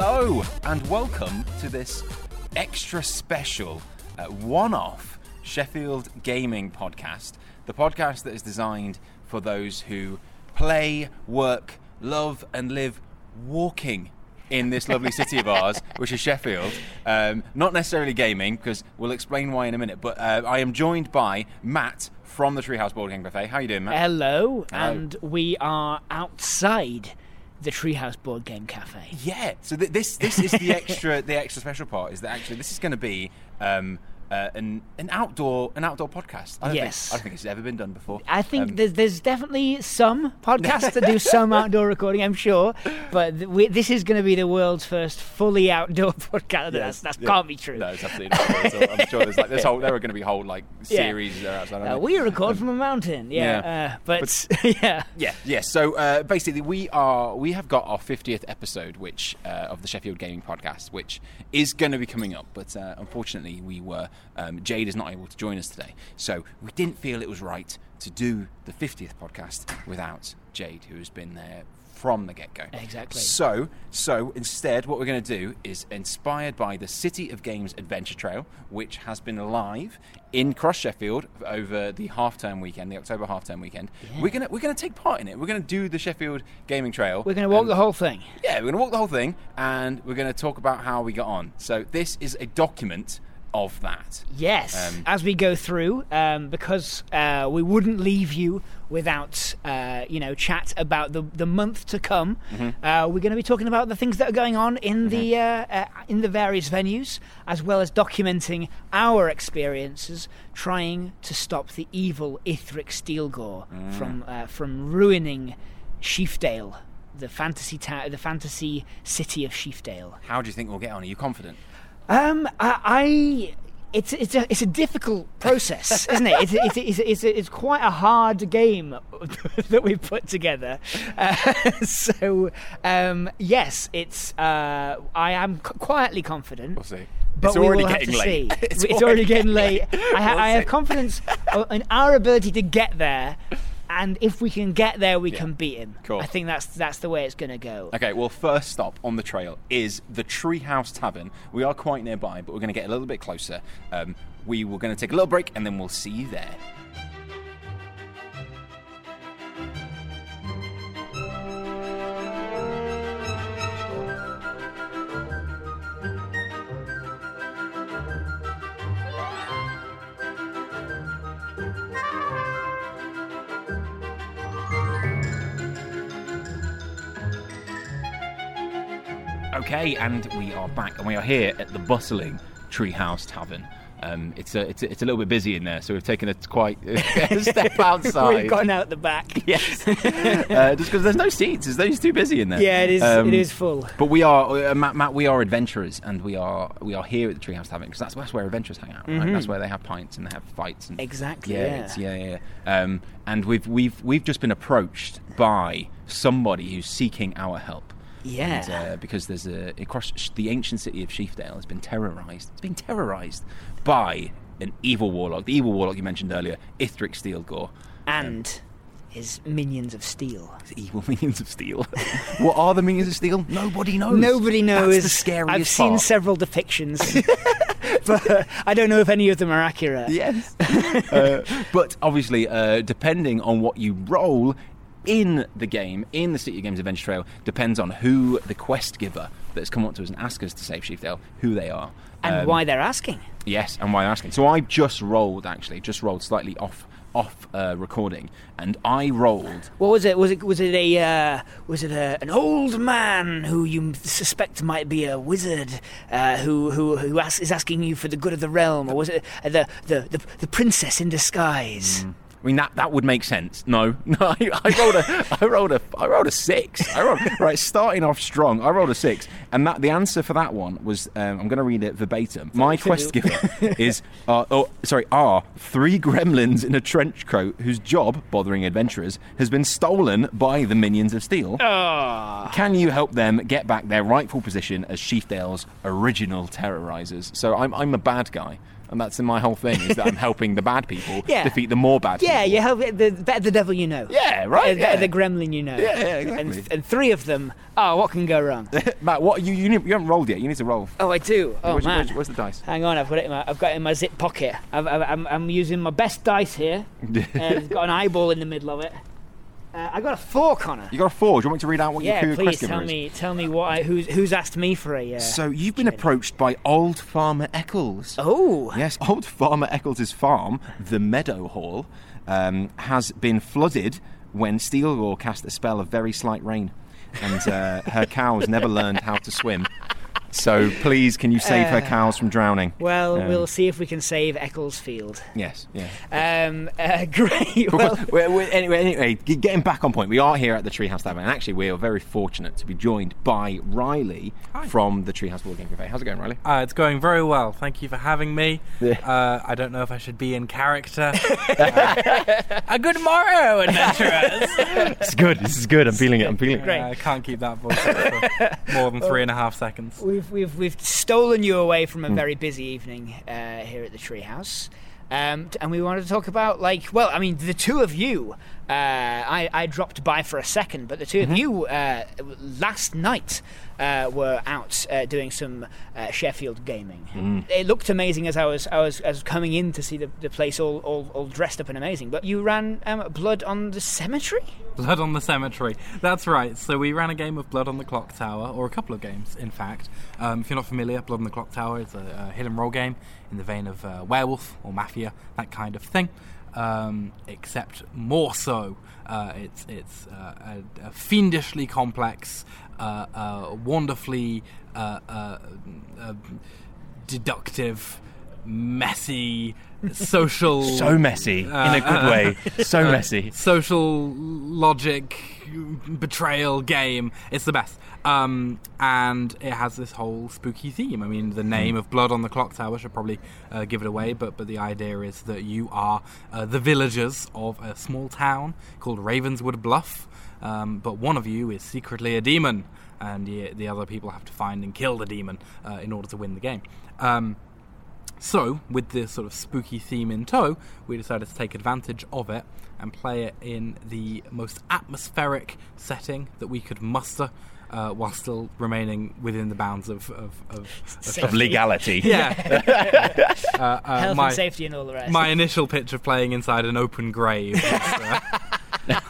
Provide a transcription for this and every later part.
Hello, and welcome to this extra special uh, one off Sheffield Gaming podcast. The podcast that is designed for those who play, work, love, and live walking in this lovely city of ours, which is Sheffield. Um, not necessarily gaming, because we'll explain why in a minute. But uh, I am joined by Matt from the Treehouse Board Game Cafe. How are you doing, Matt? Hello, Hello. and we are outside the Treehouse Board Game Cafe. Yeah. So th- this this is the extra the extra special part is that actually this is going to be um, uh, an an outdoor an outdoor podcast. I don't Yes. Think, I don't think it's ever been done before. I think Um, there's, there's definitely some podcasts that do some outdoor recording, I'm sure, but th- we, this is going to be the world's first fully outdoor podcast. That's, that yeah. can't be true. No, it's absolutely not. I'm sure there's like this whole there are going to be whole like series are outside. Uh, we record from a mountain, yeah. Um, yeah. Uh, but, yeah, Yeah, yeah. So uh, basically, we are we have got our fiftieth episode, which uh, of the Sheffield Gaming Podcast, which is going to be coming up. But uh, unfortunately, we were um, Jade is not able to join us today, so we didn't feel it was right to do the fiftieth podcast without Jade, who has been there from the get go. Exactly. So, so instead, what we're going to do is inspired by the City of Games Adventure Trail, which has been live in Cross Sheffield over the half-term weekend, the October half-term weekend. We're gonna we're gonna take part in it. We're gonna do the Sheffield Gaming Trail. we're going to walk and- the whole thing. yeah, we're gonna walk the whole thing, and we're gonna talk about how we got on. So this is a document of that. Yes, Um, as we go through, um, because uh, we wouldn't leave you without, uh, you know, chat about the the month to come. Mm-hmm. Uh, we're going to be talking about the things that are going on in the uh, uh, in the various venues, as well as documenting our experiences trying to stop the evil Ithric Steelgore Mm. from uh, from ruining Sheafdale, the fantasy ta- the fantasy city of Sheafdale. How do you think we'll get on? Are you confident? Um, I, I it's it's a it's a difficult process, isn't it? It's it's it's it's, it's quite a hard game that we've put together. Uh, so, um, yes, it's uh, I am qu- quietly confident. We'll see. But it's we already will have getting to late. see. It's, already getting late. I, ha- We'll I have confidence in our ability to get there, and if we can get there, we Yeah. can beat him. Cool. I think that's that's the way it's going to go. Okay, well, first stop on the trail is the Treehouse Tavern. We are quite nearby, but we're going to get a little bit closer. Um, we were going to take a little break, and then we'll see you there. Okay, and we are back, and we are here at the bustling Treehouse Tavern. Um, it's a it's a, it's a little bit busy in there, so we've taken a quite a step outside. We've gone out the back. yes, uh, just because there's no seats, it's, it's too busy in there. Yeah, it is. Um, it is full. But we are, uh, Matt, Matt. We are adventurers, and we are we are here at the Treehouse Tavern because that's, that's where adventurers hang out. Right? That's where they have pints and they have fights. And, Mm-hmm. Exactly, Yeah, yeah, yeah. yeah. Um, and we've we've we've just been approached by somebody who's seeking our help. Yeah. And, uh, because there's a across the ancient city of Sheafdale has been terrorized. It's been terrorized by an evil warlock. The evil warlock you mentioned earlier, Ithric Steelgore. and his minions of steel. The evil minions of steel. what are the minions of steel? Nobody knows. Nobody knows. That's the scariest I've seen part. several depictions, but uh, I don't know if any of them are accurate. Yes. uh, but obviously, uh, depending on what you roll in the game, in the City of Games Adventure Trail, depends on who the quest giver that's come up to us and asked us to save Sheafdale, who they are. And Um, why they're asking. Yes, and why they're asking. So I just rolled, actually, just rolled slightly off off uh, recording, and I rolled. What was it? Was it was it a uh, was it a, an old man who you suspect might be a wizard uh, who who who is asking you for the good of the realm, or was it the, the the the princess in disguise? I mean that that would make sense. No, no, I, I rolled a, I rolled a, I rolled a six. I rolled right, starting off strong. I rolled a six, and that the answer for that one was um, I'm going to read it verbatim. My quest giver is, uh, oh, sorry, are three gremlins in a trench coat whose job, bothering adventurers, has been stolen by the minions of steel. Ah, Can you help them get back their rightful position as Sheafdale's original terrorizers? So I'm, I'm a bad guy. And that's my whole thing is that I'm helping the bad people Yeah. defeat the more bad. People. Yeah, people. you help the better the devil you know. Yeah, right, The, yeah. the gremlin you know. Yeah, yeah, exactly. And, and three of them. Oh, what can go wrong? Matt, what you you, need- you haven't rolled yet? You need to roll. Oh, I do. Oh where's, man. where's, where's the dice? Hang on, I've got it. In my, I've got it in my zip pocket. I've, I've, I'm, I'm using my best dice here. Uh, it's got an eyeball in the middle of it. Uh, I got a four, Connor. You got a four. Do you want me to read out what yeah, your please tell is? me. Tell me what I, who's who's asked me for a. Uh, So you've been training. approached by old Farmer Eccles. oh. Yes, old Farmer Eccles's farm, the Meadow Hall, um, has been flooded when Steelgore cast a spell of very slight rain, and uh, her cows never learned how to swim. So please, can you save her Uh, cows from drowning? Well, Um, we'll see if we can save Ecclesfield. Yes, yeah. Um, uh, great. Well, Because we're, we're- anyway, anyway, getting back on point, we are here at the Treehouse Tavern, and actually, we are very fortunate to be joined by Riley from the Treehouse Board Game Cafe. How's it going, Riley? Uh, it's going very well. Thank you for having me. Yeah. Uh, I don't know if I should be in character. Uh, a good morrow, adventurers. It's good. This is good. I'm feeling it. I'm feeling it. Great. Uh, I can't keep that voice up for more than three and a half seconds. We've we've we've stolen you away from a very busy evening uh, here at the Treehouse. Um, and we wanted to talk about, like, well, I mean, the two of you. Uh, I, I dropped by for a second, but the 2 of you uh, last night uh, were out uh, doing some uh, Sheffield gaming. It looked amazing as I was I was, I was coming in to see the, the place all, all, all dressed up and amazing. But you ran um, Blood on the Cemetery. Blood on the Cemetery. That's right. So we ran a game of Blood on the Clock Tower, or a couple of games, in fact. Um, if you're not familiar, Blood on the Clock Tower is a, a hidden role game in the vein of uh, Werewolf or Mafia, that kind of thing. Um, except more so. Uh, it's it's uh, a, a fiendishly complex, wonderfully uh, uh, uh, deductive, messy, social. So messy in a good way. So messy. social logic betrayal game. It's the best. Um, and it has this whole spooky theme. I mean, the name of Blood on the Clock Tower should probably uh, give it away, but but the idea is that you are uh, the villagers of a small town called Ravenswood Bluff. Um, but one of you is secretly a demon, and the, the other people have to find and kill the demon uh, in order to win the game. Um, so, with this sort of spooky theme in tow, we decided to take advantage of it and play it in the most atmospheric setting that we could muster, uh, while still remaining within the bounds of of, of, of Of legality. yeah. uh, uh, Health my, and safety and all the rest. my initial pitch of playing inside an open grave was,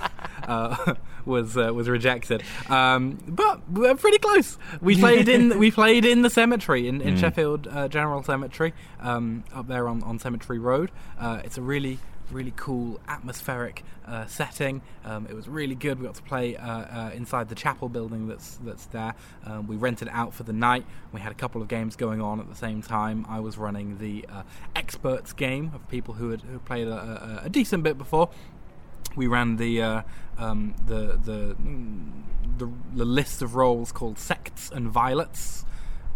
uh, was, uh, was rejected, um, but we're pretty close. We played in we played in the cemetery in, in Sheffield uh, General Cemetery um, up there on, on Cemetery Road. Uh, it's a really really cool atmospheric uh, setting. Um, it was really good. We got to play uh, uh, inside the chapel building that's that's there. Um, we rented it out for the night. We had a couple of games going on at the same time. I was running the uh, experts game of people who had who played a, a, a decent bit before. We ran the uh, um, the the, mm, the the list of roles called sects and violets.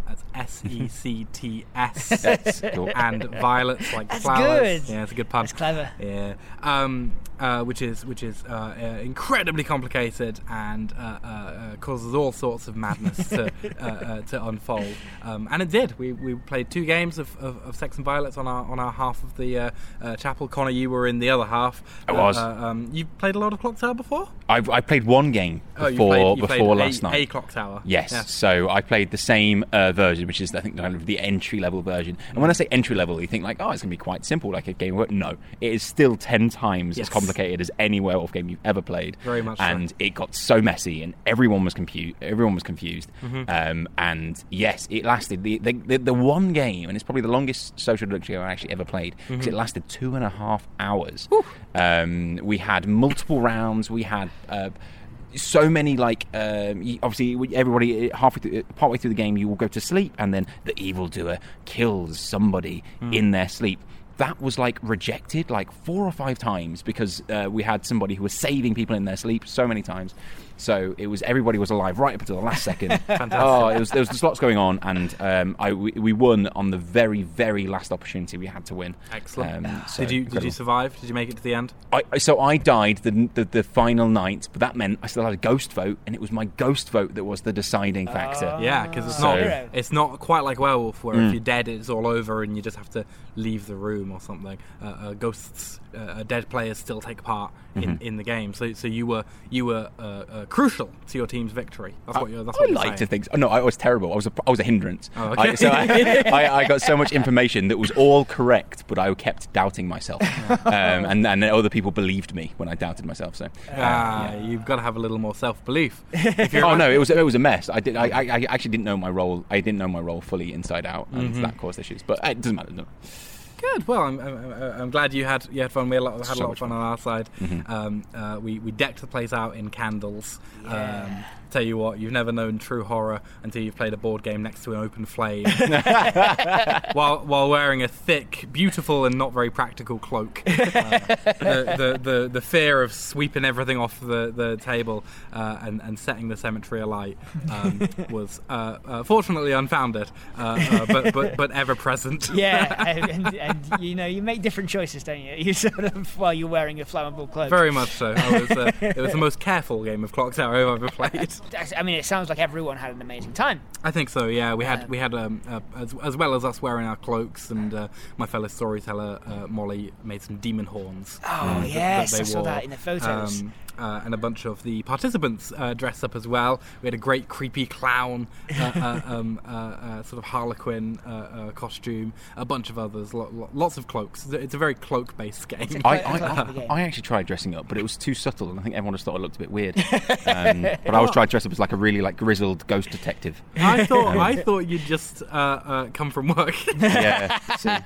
That's S E C T S and violets like That's flowers. good. Yeah, it's a good pun. That's clever. Yeah, um, uh, which is which is uh, uh, incredibly complicated and uh, uh, uh, causes all sorts of madness to uh, uh, to unfold. Um, and it did. We, we played two games of, of, of Sects and Violets on our on our half of the uh, uh, chapel. Connor, you were in the other half. I was. Uh, um, you played a lot of Clock Tower before. I, I played one game Oh, you before played, you before played last a, night. A Clock Tower. Yes, Yeah. so I played the same uh, version, which is I think kind of the entry level version. And when I say entry level, you think like, oh, it's going to be quite simple, like a game of. No, it is still ten times Yes. as complicated as any werewolf game you've ever played. Very much so. And it got so messy, and everyone was confused. Everyone was confused. Mm-hmm. Um, and yes, it lasted the, the the the one game, and it's probably the longest social deduction game I actually ever played because Mm-hmm. it lasted two and a half hours. Um, we had multiple rounds. We had. Uh, so many like um, y- obviously everybody uh, halfway through, uh, partway through the game you will go to sleep and then the evildoer kills somebody in their sleep. That was like rejected like four or five times because uh, we had somebody who was saving people in their sleep so many times So it was everybody was alive right up until the last second. oh, it was there was just lots going on, and um, I we, we won on the very very last opportunity we had to win. Excellent. Um, so did you did you survive? Did you make it to the end? I, so I died the, the the final night, but that meant I still had a ghost vote, and it was my ghost vote that was the deciding factor. Yeah, because it's Ah. not it's not quite like werewolf where Mm. if you're dead it's all over and you just have to leave the room or something. Uh, uh, ghosts, uh, uh, dead players still take part in, Mm-hmm. in the game. So so you were you were uh, uh, crucial to your team's victory. That's what you're. That's I what like to think. So. No, I was terrible. I was a, I was a hindrance. Oh, okay. I, so I, I, I got so much information that was all correct, but I kept doubting myself, um, and and other people believed me when I doubted myself. So. Ah, you've got to have a little more self belief. Oh no, it was it was a mess. I did I, I, I actually didn't know my role. I didn't know my role fully inside out, and Mm-hmm. that caused issues. But it doesn't matter. No. Good. Well, I'm, I'm, I'm glad you had you had fun. We had a lot, had a lot of fun fun. on our side. Um, uh, we we decked the place out in candles. Um, tell you what, you've never known true horror until you've played a board game next to an open flame, while while wearing a thick, beautiful, and not very practical cloak. Uh, the, the, the the fear of sweeping everything off the the table uh, and and setting the cemetery alight um, was uh, uh, fortunately unfounded, uh, uh, but but but ever present. Yeah, and, and, and you know you make different choices, don't you? You sort of while you're wearing a flammable cloak. Very much so. I was, uh, it was the most careful game of Clock Tower I've ever played. I mean, it sounds like everyone had an amazing time. I think so. Yeah, we had Um, we had um, uh, as, as well as us wearing our cloaks, and uh, my fellow storyteller uh, Molly made some demon horns. Oh that- yes, that they I saw wore. that in the photos. Um, uh, and a bunch of the participants uh, dressed up as well. We had a great creepy clown, uh, uh, um, uh, uh, sort of harlequin uh, uh, costume, a bunch of others, lo- lo- lots of cloaks. It's a- very cloak-based game. I, Quite a clever game. I, I actually tried dressing up, but it was too subtle, and I think everyone just thought I looked a bit weird. Um, but I was trying to dress up as like a really like grizzled ghost detective. I thought I thought you'd just uh, uh, come from work. Yeah. see. No.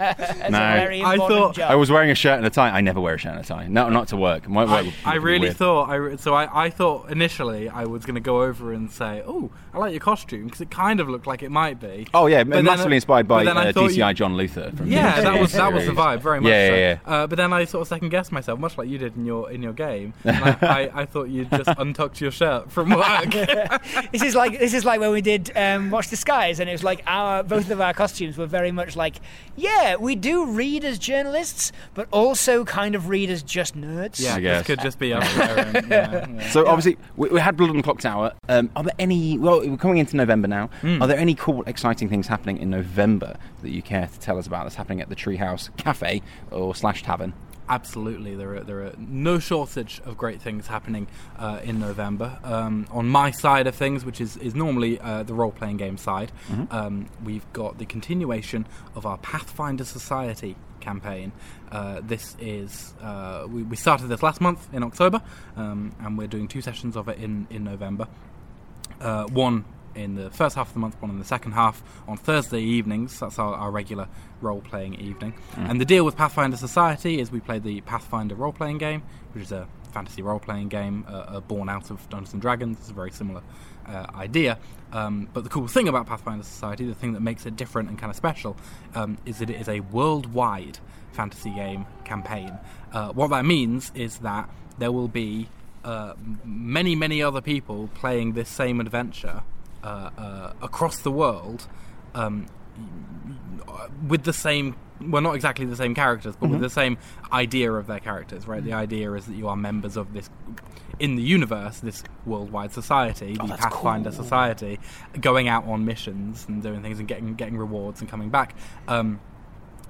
a very I thought- job. I was wearing a shirt and a tie. I never wear a shirt and a tie. No, not to work. My work I, I really weird. thought I so I, I thought initially I was going to go over and say oh I like your costume because it kind of looked like it might be Oh yeah, But then- massively inspired by but uh, DCI you- John Luther. From yeah the that was that was the vibe very much Yeah, so. yeah, Uh, but then I sort of second guessed myself much like you did in your in your game and I, I, I thought you'd just untucked your shirt from work this is like this is like when we did um, Watch the Skies, and it was like our both of our costumes were very much like, yeah, we do read as journalists, but also kind of read as just nerds. yeah I this could just be up there and, yeah, yeah. So obviously we, we had Blood on the Clock Tower. Um, are there any? Well, we're coming into November now. Hmm. Are there any cool, exciting things happening in November that you care to tell us about? That's happening at the Treehouse Cafe or slash Tavern. Absolutely, there are there are no shortage of great things happening uh, in November. Um, on my side of things, which is is normally uh, the role playing game side, um, we've got the continuation of our Pathfinder Society campaign. Uh, this is uh, we, we started this last month in October, um, and we're doing two sessions of it in in November. Uh, one in the first half of the month, one in the second half on Thursday evenings. That's our, our regular role playing evening. And the deal with Pathfinder Society is we play the Pathfinder role playing game, which is a fantasy role playing game uh, uh, born out of Dungeons and Dragons. It's a very similar uh, idea. Um, but the cool thing about Pathfinder Society, the thing that makes it different and kind of special, um, is that it is a worldwide fantasy game campaign. Uh, what that means is that there will be uh, many, many other people playing this same adventure uh, across the world um, with the same well not exactly the same characters but with the same idea of their characters right the idea is that you are members of this in the universe this worldwide society the pathfinder cool. society going out on missions and doing things and getting getting rewards and coming back um,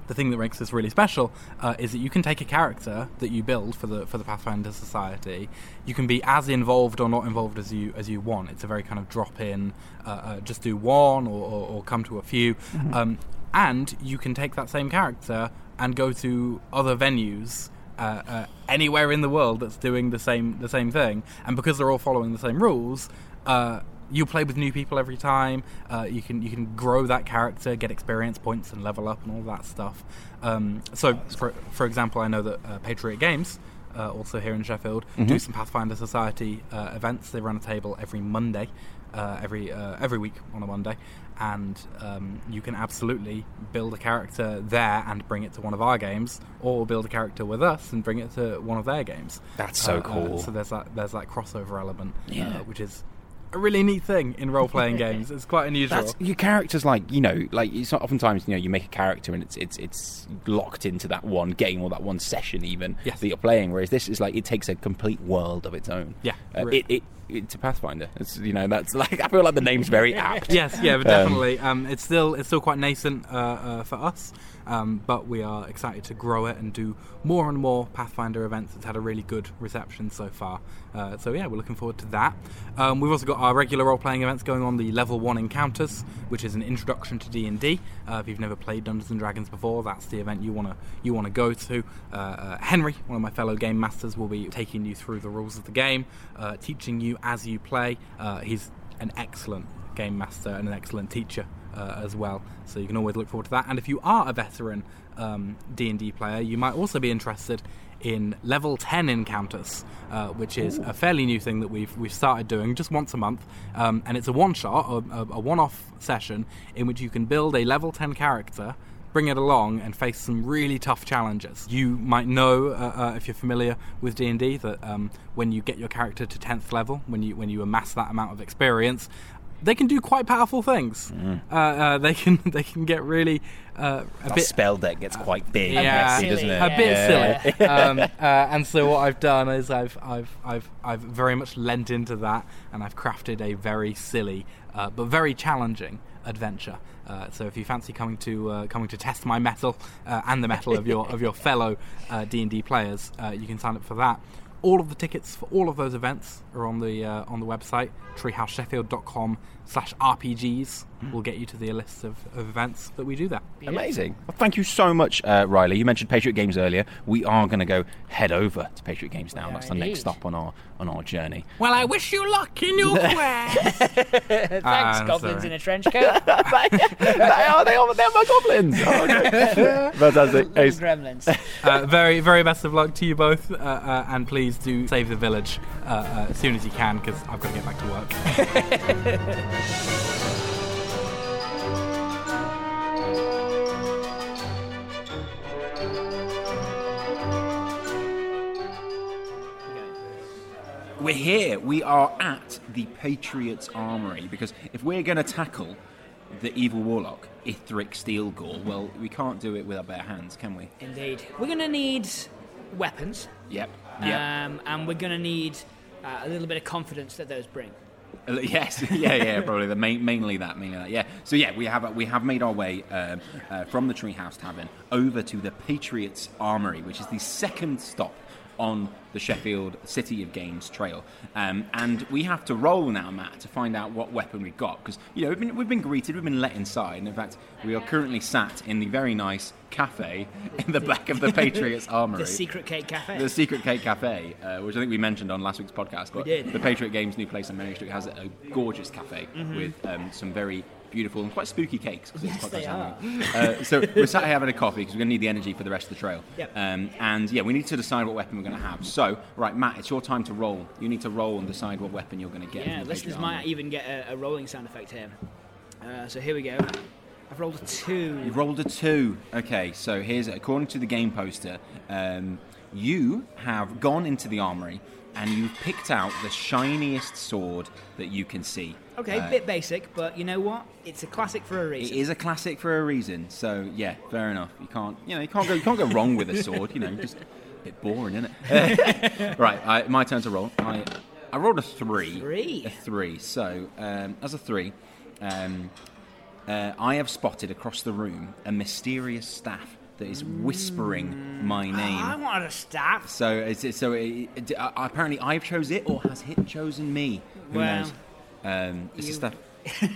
the thing that makes this really special uh, is that you can take a character that you build for the for the Pathfinder Society. You can be as involved or not involved as you as you want. It's a very kind of drop in, uh, uh, just do one or, or, or come to a few, um, and you can take that same character and go to other venues. Uh, uh, anywhere in the world that's doing the same the same thing, and because they're all following the same rules, uh, you play with new people every time. Uh, you can you can grow that character, get experience points, and level up, and all that stuff. Um, so, for for example, I know that uh, Patriot Games, uh, also here in Sheffield, do some Pathfinder Society uh, events. They run a table every Monday, uh, every uh, every week on a Monday, and um, you can absolutely build a character there and bring it to one of our games, or build a character with us and bring it to one of their games. That's so Uh, uh, cool. so there's that there's that crossover element, Yeah. uh, which is a really neat thing in role playing games. It's quite unusual. That's your characters like you know like it's not oftentimes you know you make a character and it's it's it's locked into that one game or that one session even Yes. that you're playing whereas this is like it takes a complete world of its own Yeah. uh, it, it it's a Pathfinder it's you know that's like I feel like the name's very apt yes, yeah, but definitely. Um, it's still it's still quite nascent uh, uh, for us, um, but we are excited to grow it and do more and more Pathfinder events. It's had a really good reception so far. Uh, so yeah, we're looking forward to that. Um, we've also got our regular role-playing events going on. The Level One Encounters, which is an introduction to D and D. Uh, If you've never played Dungeons and Dragons before, that's the event you wanna you wanna go to. Uh, uh, Henry, one of my fellow game masters, will be taking you through the rules of the game, uh, teaching you as you play. Uh, he's an excellent game master and an excellent teacher uh, as well. So you can always look forward to that. And if you are a veteran um, D&D player, you might also be interested in level 10 encounters, uh, which is a fairly new thing that we've we've started doing just once a month, um, and it's a one shot, a, a, a one-off session in which you can build a level 10 character. Bring it along and face some really tough challenges. You might know, uh, uh, if you're familiar with D and D, that um, when you get your character to tenth level, when you when you amass that amount of experience, they can do quite powerful things. Uh, uh, they can they can get really uh, a that bit spell deck gets quite big yeah, messy, doesn't it a bit Yeah. silly. um, uh, and so what I've done is I've I've I've I've very much lent into that, and I've crafted a very silly uh, but very challenging adventure. Uh, so if you fancy coming to uh, coming to test my mettle uh, and the mettle of your of your fellow D and D players, uh, you can sign up for that. All of the tickets for all of those events are on the uh, on the website treehousesheffield.com slash RPGs. will get you to the list of, of events that we do there. Amazing. Well, thank you so much, uh, Riley. You mentioned Patriot Games earlier. We are going to go head over to Patriot Games now. are That's the indeed. next stop on our on our journey. Well, I wish you luck in your quest. Thanks, I'm goblins sorry. in a trench coat. they are they are they're my goblins. Oh, okay. Fantastic. Ace. gremlins. uh, very, very best of luck to you both, uh, uh, and please do save the village uh, uh, as soon as you can because I've got to get back to work. We're here. We are at the Patriots Armory because if we're going to tackle the evil warlock, Ithric Steelgore, well, we can't do it with our bare hands, can we? Indeed. We're going to need weapons, Yep. Yep. um, and we're going to need uh, a little bit of confidence that those bring. Yes, yeah, yeah, probably the main, mainly that, mainly that. Yeah. So yeah, we have we have made our way um, uh, from the Treehouse Tavern over to the Patriots Armory, which is the second stop on the Sheffield City of Games Trail, um, and we have to roll now, Matt, to find out what weapon we've got because you know we've been we've been greeted, we've been let inside, and in fact we are currently sat in the very nice cafe in the back of the Patriots Armory. The Secret Cake Cafe. The Secret Cake Cafe, uh, which I think we mentioned on last week's podcast, but the Patriot Games new place in Mary Street has a gorgeous cafe with um, some very beautiful and quite spooky cakes. Yes, quite they fascinating. Uh, so we're sat here having a coffee because we're going to need the energy for the rest of the trail. Yep. Um, and yeah, we need to decide what weapon we're going to have. So, right, Matt, it's your time to roll. You need to roll and decide what weapon you're going to get. yeah, listeners might even get a, a rolling sound effect here. Uh, so here we go. I've rolled a two. You've rolled a two. Okay, so here's according to the game poster, um, you have gone into the armory and you've picked out the shiniest sword that you can see. Okay, Uh, bit basic, but you know what? It's a classic for a reason. It is a classic for a reason. So yeah, fair enough. You can't, you know, you can't go, you can't go wrong with a sword. You know, just a bit boring, isn't it? right, I, my turn to roll. I, I rolled a three. Three. A three. So um, as a three, um, uh, I have spotted across the room a mysterious staff that is whispering my name. I wanted a staff. So, it's, it's- so it, it, uh, apparently I've chose it, or has it chosen me? Who Well, knows? Um, it's you- a staff.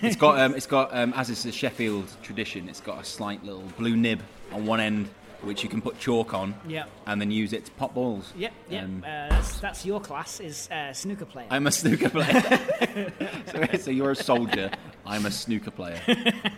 it's got um, it's got um, as is the Sheffield tradition. It's got a slight little blue nib on one end, which you can put chalk on, Yep. and then use it to pop balls. Yep, yep. Um, uh, that's, that's your class, is uh, snooker player. I'm a snooker player. so, so you're a soldier, I'm a snooker player.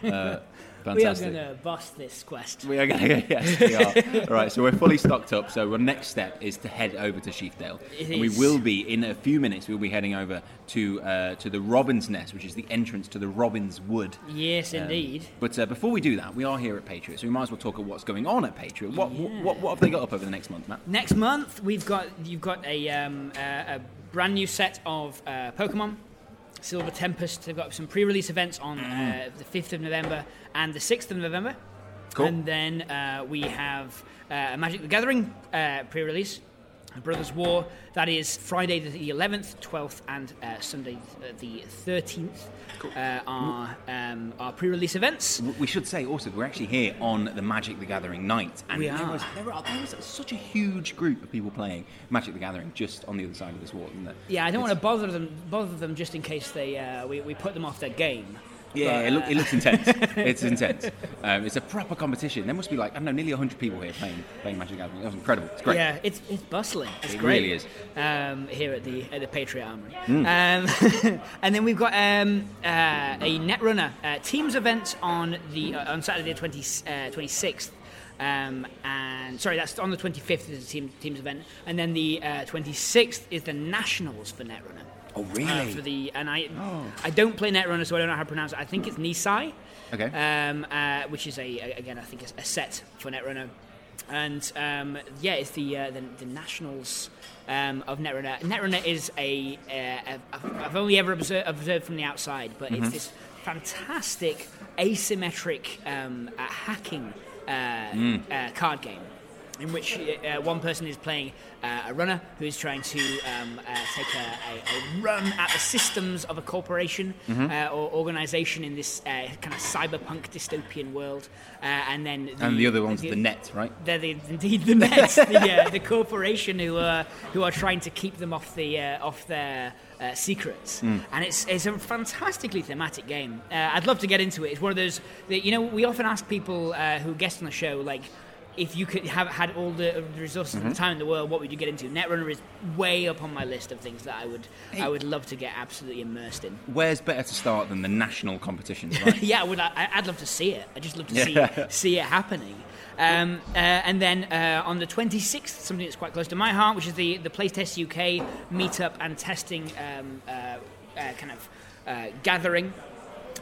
Uh, We are going to bust this quest. We are going to yes, we are. All right, so we're fully stocked up. So our next step is to head over to Sheafdale, It and we will be in a few minutes. We'll be heading over to uh, to the Robin's Nest, which is the entrance to the Robin's Wood. Yes, Um, indeed. But uh, before we do that, we are here at Patriot, so we might as well talk about what's going on at Patriot. What, what, what have they got up over the next month, Matt? Next month, we've got you've got a, um, a, a brand new set of uh, Pokemon. Silver Tempest. They've got some pre-release events on uh, the 5th of November and the 6th of November. Cool. And then uh, we have uh, a Magic the Gathering uh, pre-release, Brothers War. That is Friday the 11th, 12th, and uh, Sunday uh, the 13th. Uh, are um, our pre-release events. We should say also we're actually here on the Magic the Gathering night, and We there are. was there, are, there was such a huge group of people playing Magic the Gathering just on the other side of this wall, isn't there? Yeah, I don't It's- want to bother them bother them just in case they uh, we, we put them off their game. Yeah, But, it, look, uh, it looks intense. it's intense. Um, it's a proper competition. There must be like I don't know, nearly hundred people here playing playing Magic the Gathering. That was incredible. It's great. Yeah, it's it's bustling. It's It great. really is. Um, here at the at the Patriot Armory. Hmm. Um, and then we've got um, uh, a Netrunner uh, teams event on the uh, on Saturday the 20, uh, 26th. Um, and sorry, that's on the 25th is the team, teams event, and then the uh, 26th is the nationals for Netrunner. Oh Uh, really? for the and I Oh. I don't play Netrunner, so I don't know how to pronounce it. I think it's Nisei. Okay. Um, uh, which is a, again I think a, a set for Netrunner, and um, yeah, it's the uh, the, the nationals um, of Netrunner. Netrunner is a, uh, a I've- I've only ever observed, observed from the outside, but Mm-hmm. it's this fantastic asymmetric um, uh, hacking uh, Mm. uh, card game. In which uh, one person is playing uh, a runner who is trying to um, uh, take a, a, a run at the systems of a corporation Mm-hmm. uh, or organization in this uh, kind of cyberpunk dystopian world, uh, and then the, and the other one's the net, right? they're the, indeed the Nets, the, uh, the corporation who are who are trying to keep them off the uh, off their uh, secrets, Hmm. and it's it's a fantastically thematic game. Uh, I'd love to get into it. It's one of those that you know we often ask people uh, who guest on the show like. If you could have had all the the resources Mm-hmm. and the time in the world, what would you get into? Netrunner is way up on my list of things that I would I would love to get absolutely immersed in. Where's better to start than the national competitions, right? yeah, I would. I, I'd love to see it. I just love to Yeah. see see it happening. Um, uh, and then uh, on the 26th, something that's quite close to my heart, which is the the PlayTest UK meetup and testing um, uh, uh, kind of uh, gathering.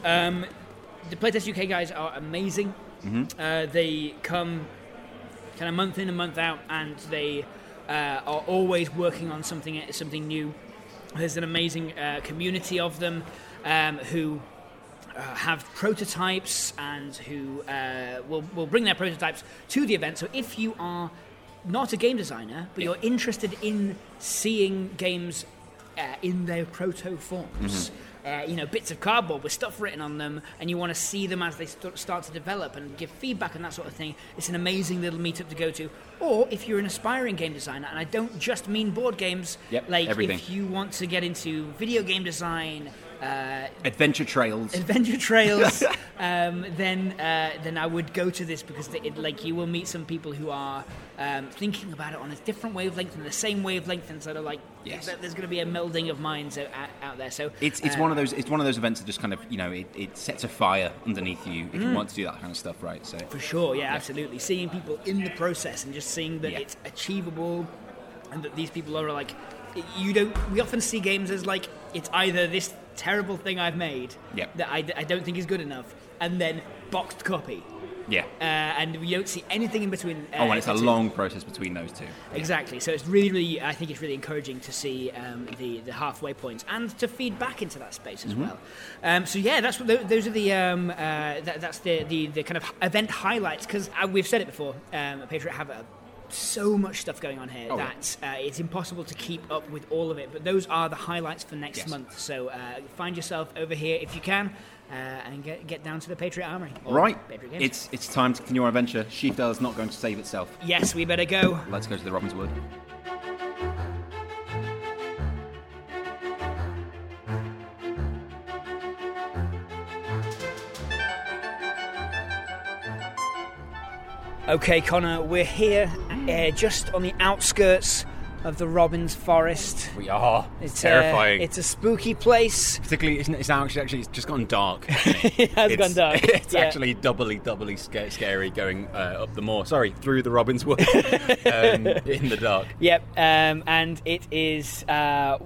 Um, the PlayTest UK guys are amazing. Uh, they come kind of month in and month out, and they uh, are always working on something something new. There's an amazing uh, community of them um, who uh, have prototypes and who uh, will, will bring their prototypes to the event. So if you are not a game designer, but you're interested in seeing games uh, in their proto forms, uh, you know, bits of cardboard with stuff written on them, and you want to see them as they st- start to develop and give feedback and that sort of thing, it's an amazing little meetup to go to. Or if you're an aspiring game designer, and I don't just mean board games, Yep, like everything. if you want to get into video game design, uh, Adventure trails. adventure trails, um, then uh, then I would go to this because it, like you will meet some people who are um, thinking about it on a different wavelength and the same wavelength, and sort of like Yes. th- there's going to be a melding of minds out, out there. So It's, it's uh, one of those it's one of those events that just kind of you know it, it sets a fire underneath you if Mm. you want to do that kind of stuff right so For sure, yeah, absolutely. Seeing people in the process and just seeing that Yeah. it's achievable and that these people are like, you don't, we often see games as like, it's either this terrible thing I've made Yep. that I, I don't think is good enough, and then boxed copy. Yeah Uh, and we don't see anything in between. Uh, oh and it's a long process between those two Exactly. So it's really, really, I think it's really encouraging to see um, the the halfway points and to feed back into that space Mm-hmm. as well. Um, so yeah, that's what those are the um, uh, that, that's the, the the kind of event highlights because uh, we've said it before. Um, Patriot have a, so much stuff going on here Oh, that uh, it's impossible to keep up with all of it. But those are the highlights for next Yes. month. So uh, find yourself over here if you can. Uh, and get, get down to the Patriot Armory. right Patriot Games. it's it's time to continue our adventure Sheafdale is not going to save itself yes, we better go. let's go to the Robin's Wood Okay, Connor, we're here uh, just on the outskirts of the Robin's Forest. We are. It's terrifying. A, it's a spooky place. Particularly, isn't it? It's actually, actually it's just gone dark. it? It has it's, gone dark. It's yeah. actually doubly, doubly scary going uh, up the moor. Sorry, through the Robin's Wood um, in the dark. Yep, um, and it is uh,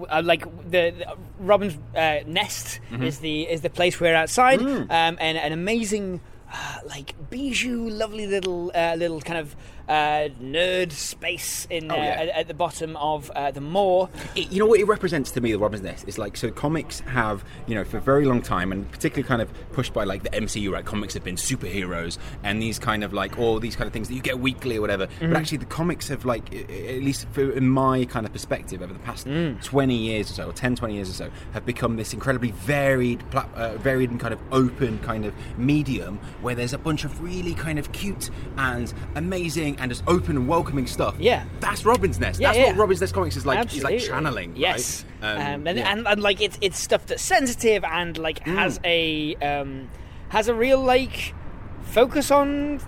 uh, like the, the Robin's uh, Nest Mm-hmm. is the is the place we're outside, Mm. um, and an amazing, uh, like bijou, lovely little uh, little kind of uh, nerd space in Oh, yeah. at, at the bottom of uh, the moor. It, you know what it represents to me, the Robin's Nest, It's like so. Comics have, you know, for a very long time, and particularly kind of pushed by like the MCU, right? Comics have been superheroes and these kind of like all these kind of things that you get weekly or whatever. But actually, the comics have like, at least for, in my kind of perspective, over the past twenty years or so, or 10, 20 years or so, have become this incredibly varied, pla- uh, varied and kind of open kind of medium where there's a bunch of really kind of cute and amazing and just open and welcoming stuff. Yeah. that's Robin's Nest. Yeah, That's yeah. what Robin's Nest comics is like. Absolutely. Is like channeling. right? Yes, Um, um, and, yeah. and, and like it's it's stuff that's sensitive and like Mm. has a um, has a real like focus on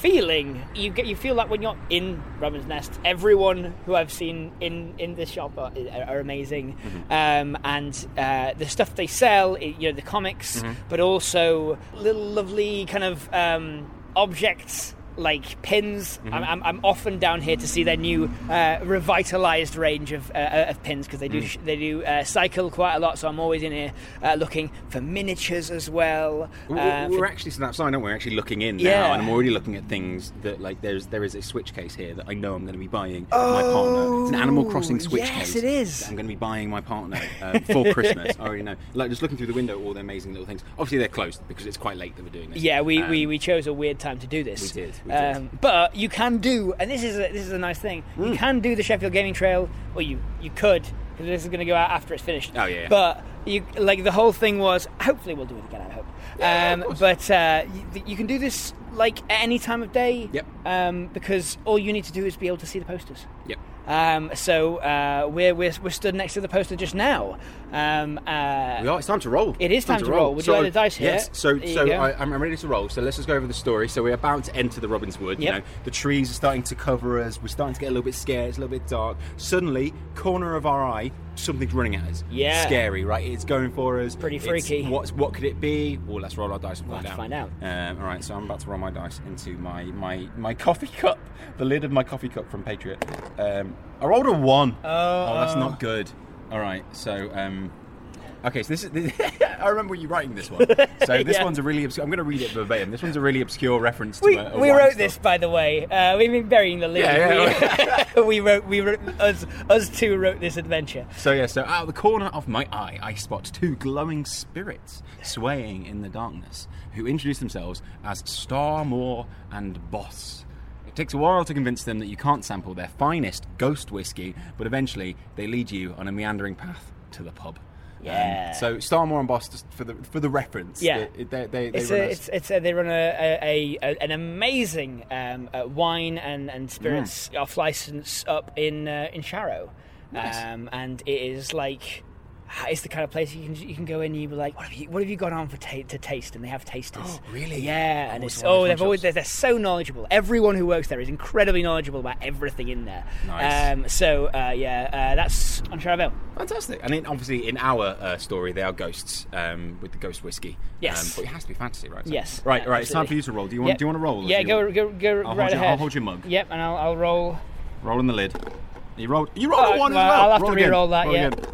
feeling. You get you feel that when you're in Robin's Nest, everyone who I've seen in in this shop are, are amazing, Mm-hmm. um, and uh, the stuff they sell, you know, the comics, Mm-hmm. but also little lovely kind of um, objects. Like pins, Mm-hmm. I'm, I'm, I'm often down here to see their new uh, revitalized range of, uh, of pins because they do Mm. they do uh, cycle quite a lot. So I'm always in here uh, looking for miniatures as well. We're, uh, we're for- actually sitting outside, aren't we? We're actually looking in Yeah. now, and I'm already looking at things that like there's there is a switch case here that I know I'm going to be buying for my partner. It's an Animal Crossing switch Oh, yes, case. it is. I'm going to be buying my partner um, for Christmas. I already know. Like just looking through the window, all the amazing little things. Obviously they're closed because it's quite late that we're doing this. Yeah, we, Um, we, we chose a weird time to do this. We did. Um, but you can do, and this is a, this is a nice thing. Hmm. You can do the Sheffield Gaming Trail, or you you could, because this is going to go out after it's finished. Oh, yeah, yeah. But you like the whole thing was. Hopefully, we'll do it again. I hope. Yeah, um, course. but uh, you, you can do this like at any time of day. Yep. Um, because all you need to do is be able to see the posters. Yep. Um, so uh, we're, we're we're stood next to the poster just now. Um, uh, We are. It's time to roll. It is It's time to roll. Would you like the dice here? Yes. So, There so. I, I'm ready to roll. So let's just go over the story. So we're about to enter the Robin's Wood. Yep. You know, the trees are starting to cover us. We're starting to get a little bit scared. It's a little bit dark. Suddenly, corner of our eye, something's running at us. Yeah. Scary, right? It's going for us. Pretty It's- freaky. What's what could it be? Well, let's roll our dice and We'll find out. find Um, all right. So I'm about to roll my dice into my my my coffee cup, the lid of my coffee cup from Patriot. Um, I rolled a one. Oh. that's not good. All right. So. Um, Okay, so this is. This, I remember you writing this one. So this Yeah. one's a really. Obscure, I'm going to read it verbatim. This one's a really obscure reference to We, a, a we wrote stuff. this, by the way. Uh, we've been burying the lead. Yeah, We, we wrote. We wrote. Us, us two wrote this adventure. So yeah, so out of the corner of my eye, I spot two glowing spirits swaying in the darkness, who introduce themselves as Starmore and Boss. It takes a while to convince them that you can't sample their finest ghost whiskey, but eventually they lead you on a meandering path to the pub. Um, Yeah. so Starmore and Boss, just for the for the reference, Yeah. they, they, they, they It's, run a, us- it's, it's a, they run a, a, a an amazing um, uh, wine and, and spirits off license up in uh, in Sharrow, Nice. um, and it is like it's the kind of place you can you can go in and you be like, what have you what have you got on for ta- to taste? And they have tasters. Oh, really? Yeah, Oh, and it's it's one of oh they've always they're, they're so knowledgeable. Everyone who works there is incredibly knowledgeable about everything in there. Nice. Um, so uh, yeah, uh, that's on Sharrow. Fantastic. And then obviously in our uh, story, they are ghosts um, with the ghost whiskey. Yes. Um, but it has to be fantasy, right? So- Yes, Right, right. It's time for you to roll. Do you want, Yep. do you want to roll? Yeah, go go go I'll right hold your- ahead. I'll hold your mug. Yep, and I'll, I'll roll. Roll in the lid. You rolled. You rolled Oh, a one well, as well. I'll have to Roll again. re-roll that, Roll yeah. again.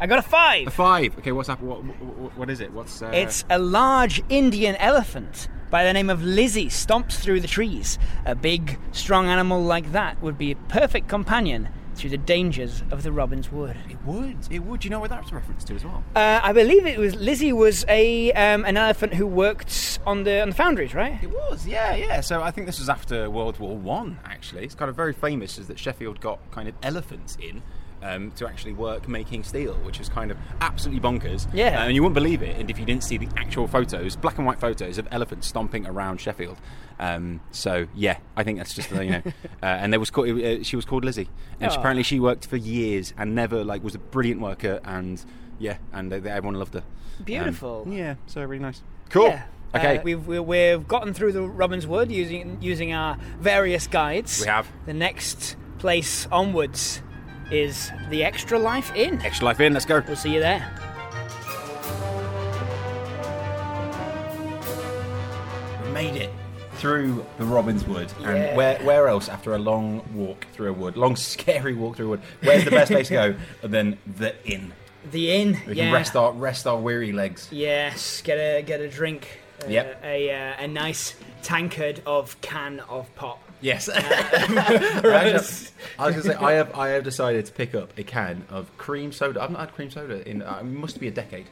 I got a five. A five. Okay, what's happened? What, what, what is it? What's? Uh, It's a large Indian elephant by the name of Lizzie stomps through the trees. A big, strong animal like that would be a perfect companion through the dangers of the Robin's Wood. It would. It would. Do You know what that's a reference to as well? Uh, I believe it was Lizzie was a um, an elephant who worked on the on the foundries, right? It was. Yeah, yeah. So I think this was after World War One. Actually, it's kind of very famous is that Sheffield got kind of elephants in. Um, to actually work making steel, which is kind of absolutely bonkers. Yeah. Uh, and you wouldn't believe it and if you didn't see the actual photos, black and white photos of elephants stomping around Sheffield. Um, so yeah, I think that's just uh, you know. uh, and there was called, uh, she was called Lizzie, and she, Oh. apparently she worked for years and never like was a brilliant worker and yeah, and uh, everyone loved her. Um, Beautiful. yeah, so really nice. Cool. Yeah. Okay. Uh, we've we- we've gotten through the Robin's Wood using using our various guides. We have. The next place onwards is the Extra Life Inn. Extra life in. Let's go. We'll see you there. We made it through the Robin's Wood, Yeah. and where where else after a long walk through a wood, long scary walk through a wood? Where's the best place to go than the inn? The inn. We yeah. can rest our rest our weary legs. Yes, get a get a drink. Uh, Yep. A uh, a nice tankard of can of pop. Yes. us. I was going to say I have I have decided to pick up a can of cream soda. I've not had cream soda in uh, it must be a decade.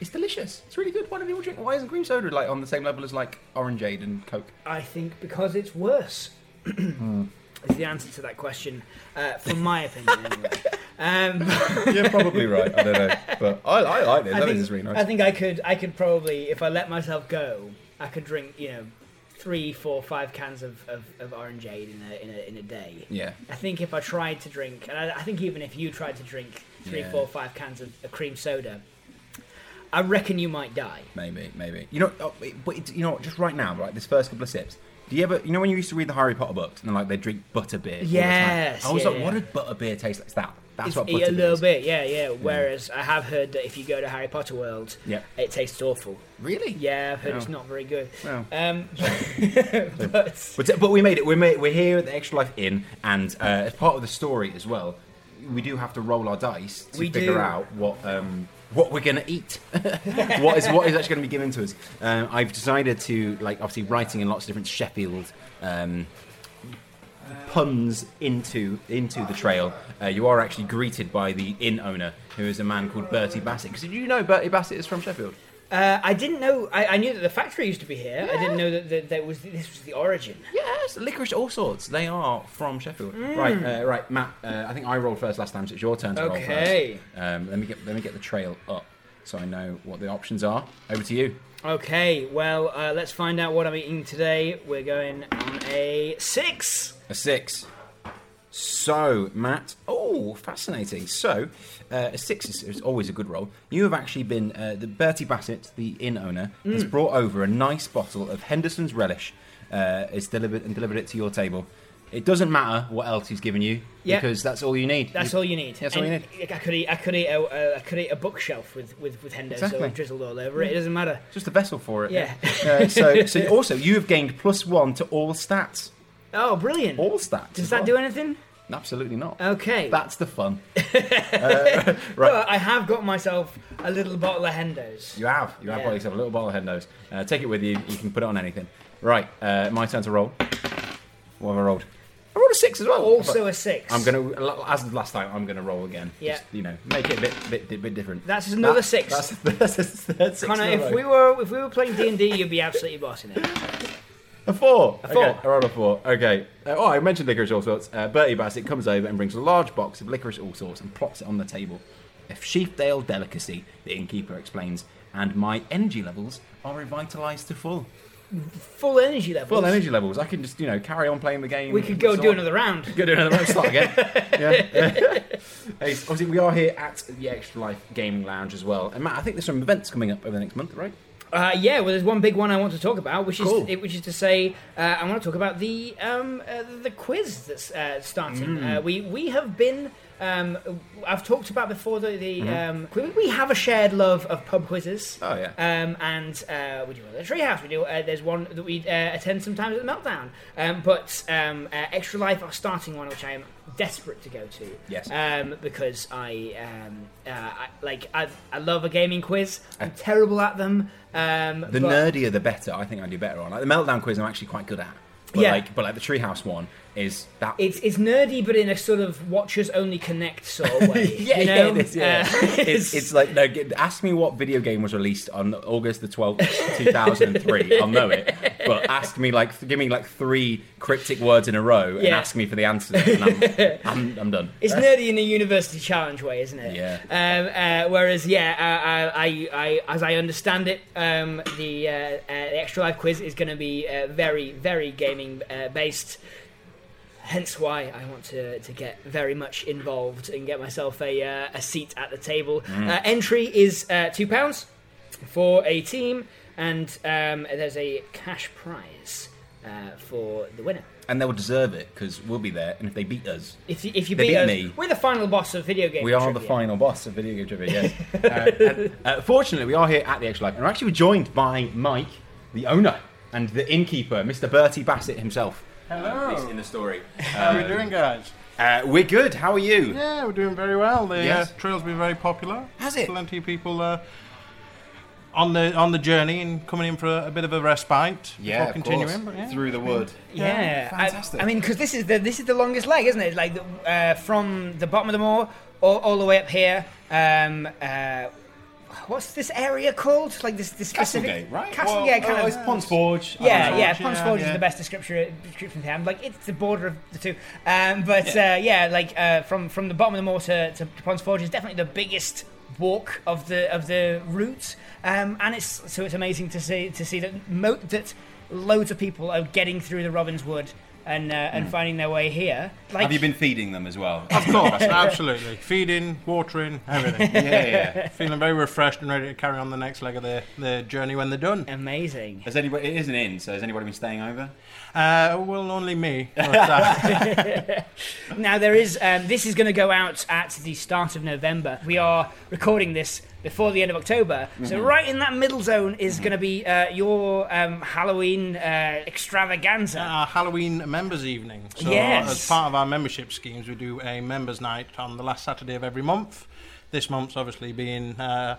It's delicious. It's really good. Why don't people drink? Why isn't cream soda like on the same level as like orangeade and Coke? I think because it's worse. Hmm. is the answer to that question, uh, from my opinion. Anyway. Um, You're probably right. I don't know, but I, I like it. I I think think, is really nice. I think I could I could probably if I let myself go, I could drink you know three, four, five cans of, of, of orangeade in a, in a in a day. yeah. I think if I tried to drink, and I, I think even if you tried to drink three, Yeah. four, five cans of, of cream soda, I reckon you might die. Maybe, maybe. You know, oh, wait, but it, you know, what, just right now, right, this first couple of sips. Do you ever, you know, when you used to read the Harry Potter books and like they drink butter beer? all the time? Yes, I was yeah, like, what yeah. did butter beer taste like? It's that. That's what a butter beer little is. bit, yeah, yeah. Whereas I have heard that if you go to Harry Potter World, Yeah. it tastes awful. Really? Yeah, I've heard Oh. it's not very good. Oh. Um, but But, but we made it. We're, made, we're here at the Extra Life Inn, and uh, as part of the story as well, we do have to roll our dice to We figure do. out what um, what we're going to eat. what is what is actually going to be given to us. Um, I've decided to like obviously writing in lots of different Sheffield. Um, puns into into the trail uh, you are actually greeted by the inn owner who is a man called Bertie Bassett because did you know Bertie Bassett is from Sheffield uh, I didn't know. I, I knew that the factory used to be here. I didn't know that, that, that was this was the origin. Yes, licorice all sorts. They are from Sheffield. Right, uh, right, Matt. Uh, I think I rolled first last time, so it's your turn to roll Okay. first. Um, let me get let me get the trail up so I know what the options are. Over to you. Okay, well, uh, let's find out what I'm eating today. We're going on a six. A six. So, Matt. Oh, fascinating. So, uh, a six is, is always a good roll. You have actually been uh, the Bertie Bassett, the inn owner, has Mm. brought over a nice bottle of Henderson's relish. Uh, is delivered and delivered it to your table. It doesn't matter what else he's given you Yeah. because that's all you need. That's all you need. That's all you And I could eat. I could eat. A, uh, I could eat a bookshelf with with with Hendo Exactly. so drizzled all over it. It doesn't matter. Just a vessel for it. Yeah. Uh, so, so also you have gained plus one to all stats. Oh, brilliant! All stats. Does that well. do anything? Absolutely not. Okay. That's the fun. Uh, right. But I have got myself a little bottle of Hendos. You have. You have Yeah. got yourself a little bottle of Hendos. Uh, take it with you. You can put it on anything. Right. Uh, my turn to roll. What have I rolled? I rolled a six as well. Also a six. I'm gonna, as last time, I'm gonna roll again. Yeah. Just, you know, make it a bit, bit, bit different. That's another That- six. That's, that's, third six Connor, if we were if we were playing D and D, you'd be absolutely bossing it. A four. A four. Okay, I rolled a four. Okay. Uh, oh, I mentioned licorice all sorts. Uh, Bertie Bassett comes over and brings a large box of licorice all sorts and plots it on the table. A Sheafdale delicacy, the innkeeper explains, and my energy levels are revitalised to full. Full energy levels. Full energy levels. I can just, you know, carry on playing the game. We could go so do on. another round. Go do another round, start again. yeah. hey, obviously, we are here at the Extra Life Gaming Lounge as well. And Matt, I think there's some events coming up over the next month, right? Uh, yeah, well, there's one big one I want to talk about, which is Cool. which is to say, uh, I want to talk about the um, uh, the quiz that's uh, starting. Mm. Uh, we we have been. Um, I've talked about before the, the Mm-hmm. um, we, we have a shared love of pub quizzes. Oh, yeah. Um, and uh, we do one at the Treehouse. We do. Uh, there's one that we uh, attend sometimes at the Meltdown. Um, but um, uh, Extra Life are starting one, which I am desperate to go to. Yes. Um, because I um, uh, I, like I, I love a gaming quiz. I'm Uh, terrible at them. Um, The but- nerdier, the better. I think I do better on. Like the meltdown quiz, I'm actually quite good at. But Yeah. like, but like the treehouse one is that. It's it's nerdy, but in a sort of watchers only connect sort of way. yeah, you know? yeah, it is, yeah. Uh, it's, it's like no. Ask me what video game was released on August the twelfth, two thousand and three. I'll know it. But ask me like, give me like three cryptic words in a row and Yeah. ask me for the answer, and I'm, I'm, I'm done. It's nerdy in a university challenge way, isn't it? Yeah. Um, uh, whereas, yeah, uh, I, I, I, as I understand it, um, the, uh, uh, the extra life quiz is going to be uh, very, very gaming uh, based. Hence why I want to, to get very much involved and get myself a, uh, a seat at the table. Uh, entry is uh, two pounds for a team, and um, there's a cash prize uh, for the winner. And they'll deserve it because we'll be there. And if they beat us, If you, if you They beat, beat us, me. we're the final boss of video game. we are the final boss of video game trivia. Yes. uh, and, uh, fortunately, we are here at the Extra Life, and we're actually joined by Mike, the owner, and the innkeeper, Mr. Bertie Bassett himself. Hello. In the story. How are we doing, guys? Uh, we're good. How are you? Yeah, we're doing very well. The Yes. uh, trail's been very popular. Has it? Plenty of people uh, on the on the journey and coming in for a, a bit of a respite Yeah, before of continuing. But, yeah. Through the wood. Yeah, fantastic. I, I mean, because this is the this is the longest leg, isn't it? Like the, uh, from the bottom of the moor all, all the way up here. Um, uh, what's this area called? Like this this specific Castlegate, right? Castlegate, Well, kind oh, of. it's Ponds Forge. Yeah, yeah, Forge, Ponds yeah, Forge is yeah. the best description description thing. Like it's the border of the two. Um, but yeah, uh, yeah like uh, from from the bottom of the moor to, to Ponds Forge is definitely the biggest walk of the of the route. Um, and it's so it's amazing to see to see that mo- that loads of people are getting through the Robin's Wood and uh, and finding their way here. Like Have you been feeding them as well? Of course, absolutely. Feeding, watering, everything. yeah, yeah. Feeling very refreshed and ready to carry on the next leg of their, their journey when they're done. amazing. Has anybody? It is an inn, so has anybody been staying over? Uh, well, only me. But, uh, Now there is. Um, this is going to go out at the start of November. We are recording this before the end of October, so right in that middle zone is going to be uh, your um, Halloween uh, extravaganza. our Halloween members' evening. So, Yes. as part of our membership schemes, we do a members' night on the last Saturday of every month. This month's obviously being uh,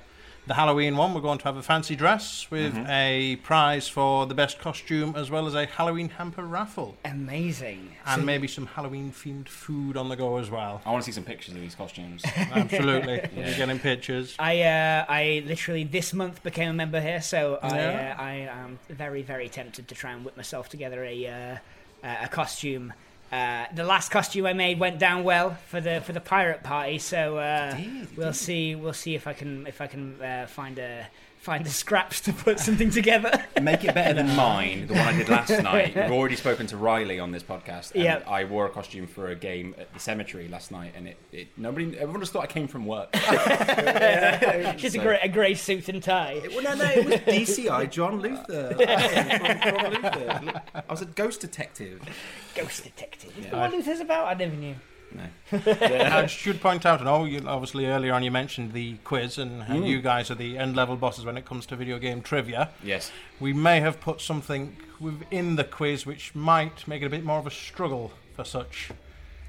the Halloween one. We're going to have a fancy dress with a prize for the best costume, as well as a Halloween hamper raffle, Amazing. and maybe some Halloween-themed food on the go as well. I want to see some pictures of these costumes. Absolutely, we'll be getting pictures. I uh, I literally this month became a member here, so I uh, I am very very tempted to try and whip myself together a uh, a costume. Uh, the last costume I made went down well for the for the pirate party, so uh, we'll see we'll see if I can if I can uh, find a find the scraps to put something together. Make it better than mine, the one I did last night. We've already spoken to Riley on this podcast. And Yep. I wore a costume for a game at the cemetery last night, and it, it nobody everyone just thought I came from work. Just a So- grey a grey suit and tie. well, no, no, it was DCI John Luther. I was a ghost detective. Ghost detective. Is that what Luther's about? I never knew. No. I should point out, and oh, you, obviously earlier on you mentioned the quiz, and how you guys are the end-level bosses when it comes to video game trivia. Yes. We may have put something within the quiz which might make it a bit more of a struggle for such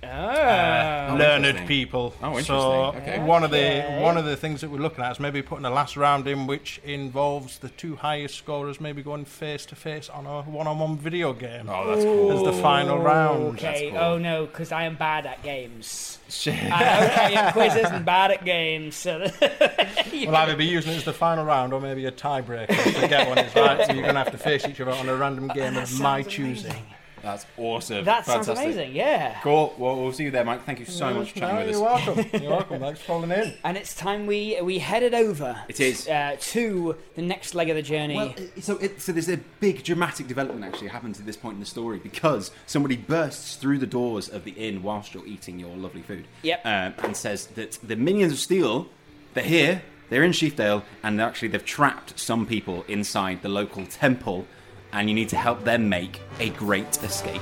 Ah. Oh, learned people. Oh, So. Okay. one of Okay. the one of the things that we're looking at is maybe putting a last round in which involves the two highest scorers maybe going face to face on a one-on-one video game Oh, that's cool. as the final oh, round. Okay. cool. Oh no, because I am bad at games. Shit. I okay at quizzes and bad at games. So We'll either be using it as the final round or maybe a tiebreaker to get one is right. So you're going to have to face each other on a random game of my choosing. That's awesome. that sounds Fantastic. amazing. Yeah. Cool. Well, we'll see you there, Mike. Thank you so much for chatting No, with you're us. welcome. You're welcome. Thanks for calling in. And it's time we we headed over. It is. uh, to the next leg of the journey. Well, so it, so there's a big dramatic development actually happens at this point in the story because somebody bursts through the doors of the inn whilst you're eating your lovely food. Yep. Um, and says that the minions of steel, they're here, they're in Sheafdale, and actually they've trapped some people inside the local temple, and you need to help them make a great escape.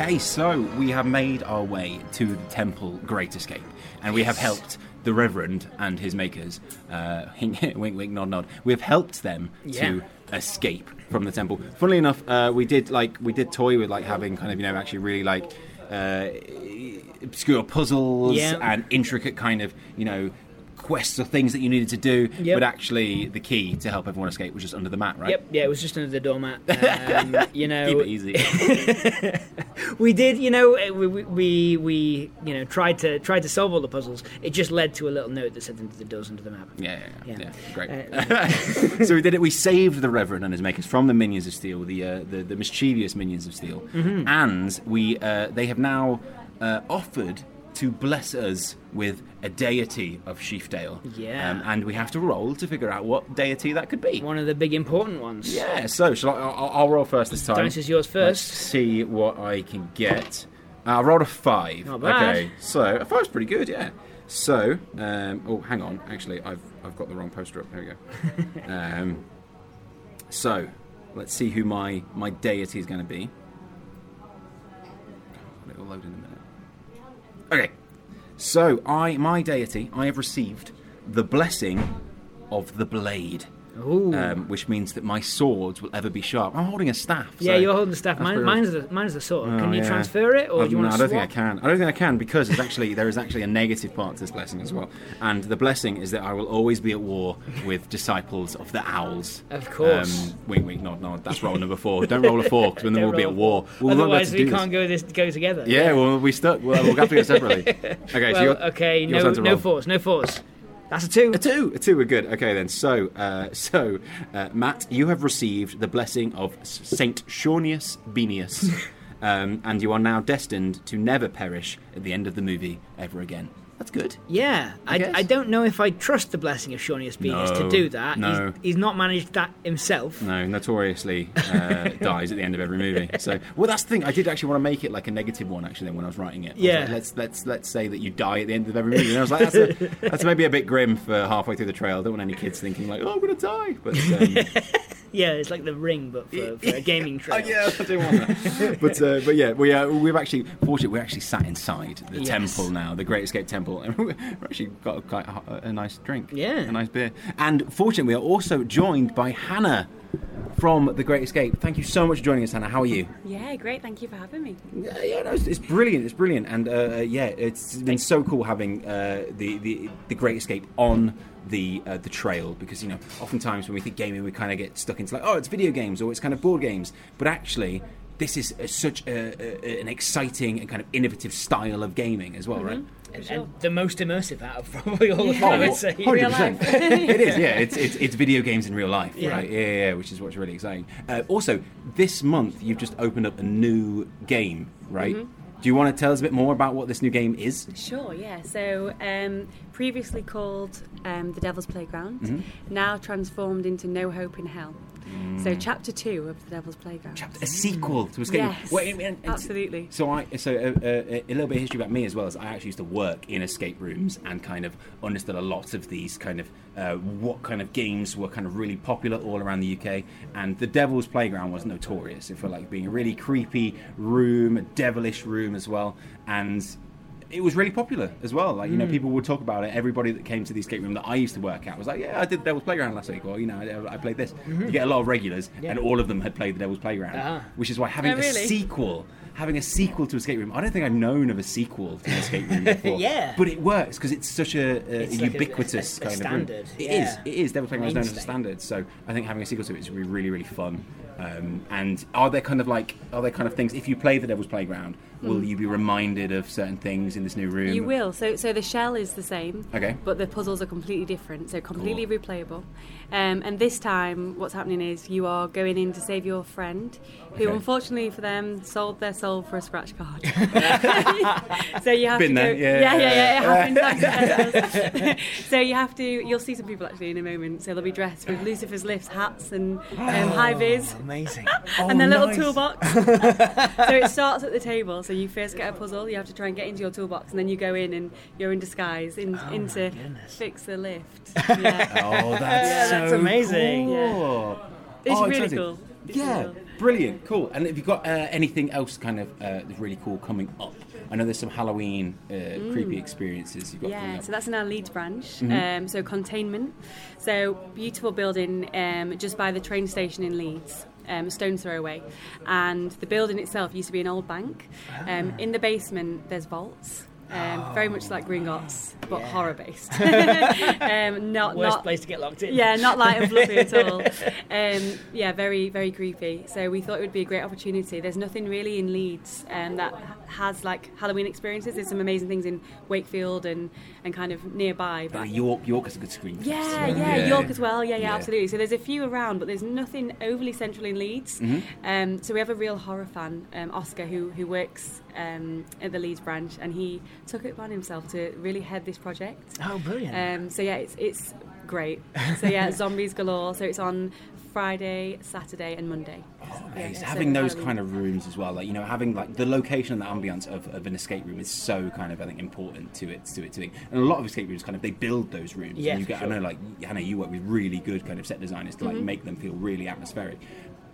Okay, so we have made our way to the temple Great Escape, and we have helped the Reverend and his makers. Uh, wink, wink, nod, nod. We have helped them to escape from the temple. Funnily enough, uh, we did like we did toy with like having kind of you know actually really like uh, obscure puzzles Yeah. and intricate kind of you know quests or things that you needed to do. Yep. But actually, the key to help everyone escape was just under the mat, right? Yep, yeah, it was just under the doormat. Um, you know, Keep it easy. we did, you know, we, we- we you know tried to tried to solve all the puzzles. It just led to a little note that said into the doors under the map. Yeah, yeah, yeah, Yeah. yeah, great. Uh, so we did it. We saved the Reverend and his makers from the minions of steel, the uh, the, the mischievous minions of steel, Mm-hmm. and we uh, they have now uh, offered to bless us with a deity of Sheafdale. Yeah. um, and we have to roll to figure out what deity that could be. One of the big important ones. Yeah. So shall I, I'll, I'll roll first this time. Dice is yours Let's first. see what I can get. Uh, I rolled a five. Not bad. Okay, so a five's pretty good, yeah. So, um, oh, hang on. Actually, I've I've got the wrong poster up. There we go. um, so, let's see who my my deity is going to be. It'll load in a minute. Okay. So, I my deity, I have received the blessing of the blade. Um, which means that my swords will ever be sharp. I'm holding a staff. yeah, so you're holding the staff. Mine, mine's, the, mine's the sword. Oh, Can you yeah. transfer it, or Um, do you no, want I don't think I can. I don't think I can because there's actually there is actually a negative part to this blessing as well. And the blessing is that I will always be at war with disciples of the owls. Of course. Um, wink, wink, nod, nod. That's roll number four. Don't roll a four because then we'll be at war. We'll be Otherwise, we can't go this go together. Yeah, well, we stuck. Well, we'll have to go separately. Okay, so Well, you're, okay, no, no force, no force. That's a two. A two, a two, we're good. Okay, then. So, uh, so uh, Matt, you have received the blessing of Saint Shaunius Benius, um, and you are now destined to never perish at the end of the movie ever again. That's good. Yeah, I, guess. I don't know if I trust the blessing of Shaunius Venus to do that. no. He's, he's not managed that himself. No, notoriously uh, dies at the end of every movie. So, well, that's the thing. I did actually want to make it like a negative one. Actually, then when I was writing it, I was Yeah. like, let's let's let's say that you die at the end of every movie. And I was like, that's, a, that's maybe a bit grim for halfway through the trail. I don't want any kids thinking like, oh, I'm gonna die. But um, Yeah, it's like the ring, but for, for a gaming Oh yeah, I do want that. but uh, but yeah, we uh, we've actually fortunately we're actually sat inside the Yes. temple now, the Great Escape Temple, and we've actually got a, quite a, a nice drink, Yeah. a nice beer. And fortunately, we are also joined by Hannah from the Great Escape. Thank you so much for joining us, Hannah. How are you? Yeah, great. Thank you for having me. Yeah, yeah, no, it's, it's brilliant. It's brilliant, and uh, uh, yeah, it's been so cool having uh, the, the the Great Escape on the uh, the trail because you know oftentimes when we think gaming, we kind of get stuck into like oh, it's video games or it's kind of board games, but actually. This is uh, such a, a, an exciting and kind of innovative style of gaming as well, right? And, and the most immersive out of probably all of Yeah. them, I Oh, would say. Real 100%. it is, yeah. It's, it's, it's video games in real life, Yeah. right? Yeah, yeah, yeah, which is what's really exciting. Uh, also, this month you've just opened up a new game, right? Mm-hmm. Do you want to tell us a bit more about what this new game is? Sure, yeah. So, um, previously called um, The Devil's Playground, now transformed into No Hope in Hell. So, chapter two of The Devil's Playground. Chapter, a sequel to Escape. Yes, and- and- absolutely. So I so uh, uh, a little bit of history about me as well as I actually used to work in escape rooms and kind of understood a lot of these kind of uh, what kind of games were kind of really popular all around the UK. And the Devil's Playground was notorious for like being a really creepy room, a devilish room as well, and. It was really popular as well. Like you know, people would talk about it. Everybody that came to the escape room that I used to work at was like, "Yeah, I did the Devil's Playground last week," or you know, I, I played this. You get a lot of regulars, and all of them had played the Devil's Playground, Ah. which is why having Oh, really? a sequel, having a sequel to Escape Room. I don't think I've known of a sequel to Escape Room before. Yeah. but it works because it's such a, a It's like a- ubiquitous a- kind standard, of room. It yeah. is. It is. Devil's Playground is known as a standard. So I think having a sequel to it is really, really fun. Um, and are there kind of like are there kind of things if you play the Devil's Playground, will you be reminded of certain things in this new room? You will. So, so the shell is the same. Okay. But the puzzles are completely different, so completely Cool. replayable. Um, and this time, what's happening is you are going in to save your friend, who Okay. unfortunately for them sold their soul for a scratch card. so you have Been to there, go, yeah. yeah, yeah, yeah, it happens. so you have to. You'll see some people actually in a moment. So they'll be dressed with Lucifer's lifts, hats, and um, high vis. Amazing. and their little nice. toolbox. so it starts at the table. So you first get a puzzle. You have to try and get into your toolbox, and then you go in and you're in disguise in, into fix the lift. Yeah. Oh, that's Yeah, so that's amazing. Cool. It's Oh, really exciting. cool. It's yeah, cool. brilliant, cool. And have you got uh, anything else kind of uh, really cool coming up? I know there's some Halloween uh, creepy experiences you've got Mm. Yeah, so that's in our Leeds branch. Mm-hmm. Um, so containment. So beautiful building um, just by the train station in Leeds. Um, a stone's throw away, and the building itself used to be an old bank. Um, in the basement, there's vaults, um, very much like Gringotts, but horror based. um, not Worst not place to get locked in. yeah, not light and fluffy at all. Um, yeah, very, very creepy. So we thought it would be a great opportunity. There's nothing really in Leeds um, that has like Halloween experiences. There's some amazing things in Wakefield and, and kind of nearby. Uh, But York, York is a good screen. yeah, fest, yeah, right? York as well. Yeah, yeah, Yeah. absolutely. So there's a few around, but there's nothing overly central in Leeds. Mm-hmm. Um, so we have a real horror fan, um, Oscar, who who works um, at the Leeds branch, and he took it upon himself to really head this project. Oh, brilliant. Um, so yeah, it's it's great. So yeah, zombies galore. So it's on Friday, Saturday, and Monday. Yeah, It's so having those Halloween. kind of rooms as well, like you know, having like the location and the ambience of, of an escape room is so kind of I think important to it to it to it. And a lot of escape rooms kind of they build those rooms. Yeah, and you get sure. I know like Hannah, you work with really good kind of set designers to like Mm-hmm. make them feel really atmospheric.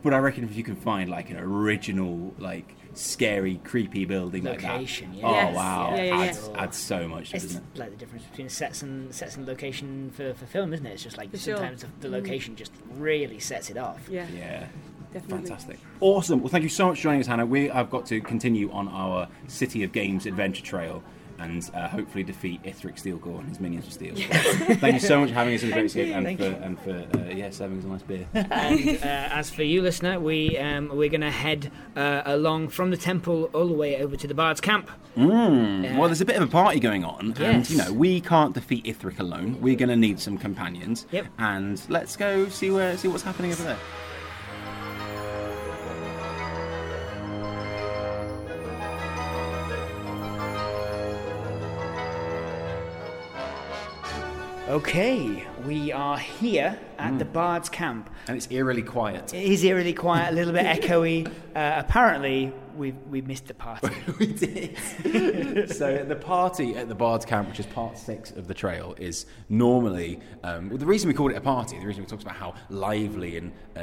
But I reckon if you can find like an original, like scary, creepy building Location, like yeah. oh Yes, wow, yeah, yeah, adds, yeah. adds so much, It's doesn't it? like the difference between sets and sets and location for, for film, isn't it? It's just like For sure. sometimes the, the mm. location just really sets it off. Yeah, Yeah. definitely. Fantastic. Awesome. Well, thank you so much for joining us, Hannah. We have got to continue on our City of Games adventure trail and uh, hopefully defeat Ithric Steelgore and his minions of steel. thank you so much for having us. It was great to see you and for, you. and for uh, yeah, serving us a nice beer. and uh, as for you, listener, we um, we're going to head uh, along from the temple all the way over to the Bard's camp. Mm. Well, there's a bit of a party going on, and you know we can't defeat Ithric alone. We're going to need some companions. Yep. And let's go see where see what's happening over there. Okay, we are here at the Bard's camp. And it's eerily quiet. It is eerily quiet, a little bit echoey. Uh, apparently, we've we missed the party. we did. so the party at the Bard's Camp, which is part six of the trail, is normally um, well, the reason we called it a party. The reason we talked about how lively and uh, uh,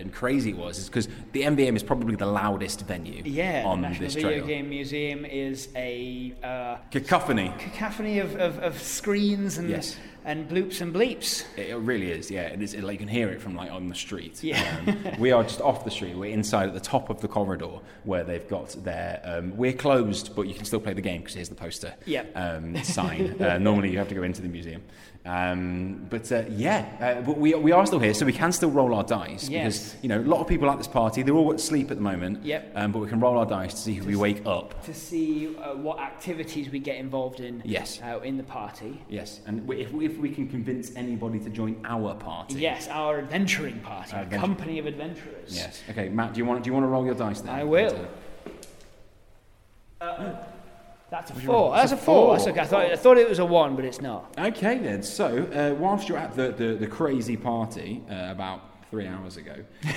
and crazy it was is because the NVM is probably the loudest venue Yeah, on National this Video trail. Game Museum is a uh, Cacophony. cacophony of, of, of screens and Yes. and bloops and bleeps. It really is, yeah. And it's, like, you can hear it from like on the street. Yeah. Um, we are just off the street. We're inside at the top of the corridor where they've got their. Um, we're closed, but you can still play the game because here's the poster. Yep. Um, sign. uh, normally you have to go into the museum. Um, but uh, yeah, uh, but we, we are still here, so we can still roll our dice Yes. because you know a lot of people at this party they're all asleep at the moment. Yep. Um, but we can roll our dice to see who we wake up. To see uh, what activities we get involved in Yes. uh, in the party. Yes, and we- if, if we can convince anybody to join our party. Yes, our adventuring party, Our a adventure- company of adventurers. Yes. Okay, Matt, do you want do you want to roll your dice then? I will. That's a four. That's a four. That's okay. I thought, I thought it was a one, but it's not. Okay then. So uh, whilst you're at the, the, the crazy party uh, about three hours ago,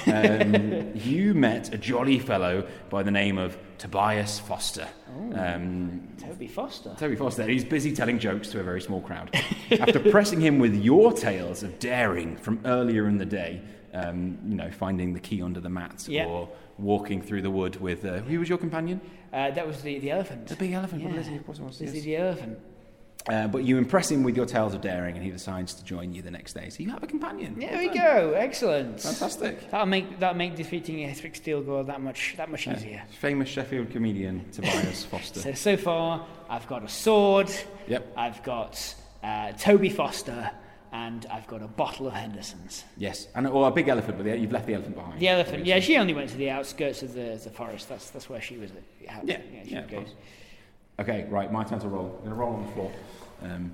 um, you met a jolly fellow by the name of Tobias Foster. Um, Toby Foster. Toby Foster. He's busy telling jokes to a very small crowd. After pressing him with your tales of daring from earlier in the day, um, you know, finding the key under the mat Yeah. or walking through the wood with uh, who was your companion? Uh, that was the, the elephant. The big elephant. Yeah. What is he? Of course it was, This yes. is the elephant. Uh, but you impress him with your tales of daring, and he decides to join you the next day. So you have a companion. There Well we go. Excellent. Fantastic. That'll make that'll make defeating Ithric Steelgore that much that much Yeah. easier. Famous Sheffield comedian Tobias Foster. So so far, I've got a sword. Yep. I've got uh, Toby Foster, and I've got a bottle of Henderson's. Yes, and or a big elephant, but the, you've left the elephant behind. The elephant. Yeah, she only went to the outskirts of the, the forest. That's that's where she was. At. Yeah, yeah, course. Okay, right. My turn to roll. I'm going to roll on the floor. Um,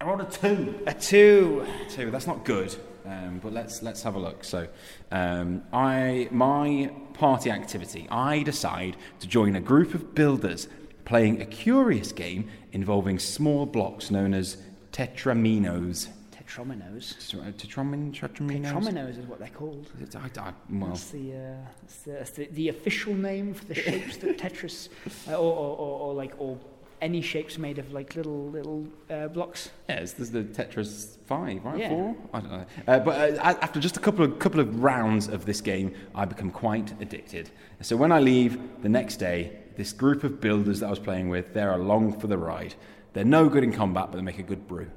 I rolled a two. A two. Two. That's not good. Um, but let's let's have a look. So, um, I my party activity. I decide to join a group of builders playing a curious game involving small blocks known as tetraminos. Tetrominos. Tetramin, tetraminos. Tetrominos is what they're called. It's- I, I, well, That's the, uh, that's the, that's the the official name for the shapes that Tetris, uh, or, or, or, or like or any shapes made of like little little uh, blocks. Yeah, it's, there's the Tetris five, right? Yeah. Four? I don't know. Uh, but uh, after just a couple of couple of rounds of this game, I become quite addicted. So when I leave the next day, this group of builders that I was playing with, they're along for the ride. They're no good in combat, but they make a good brew.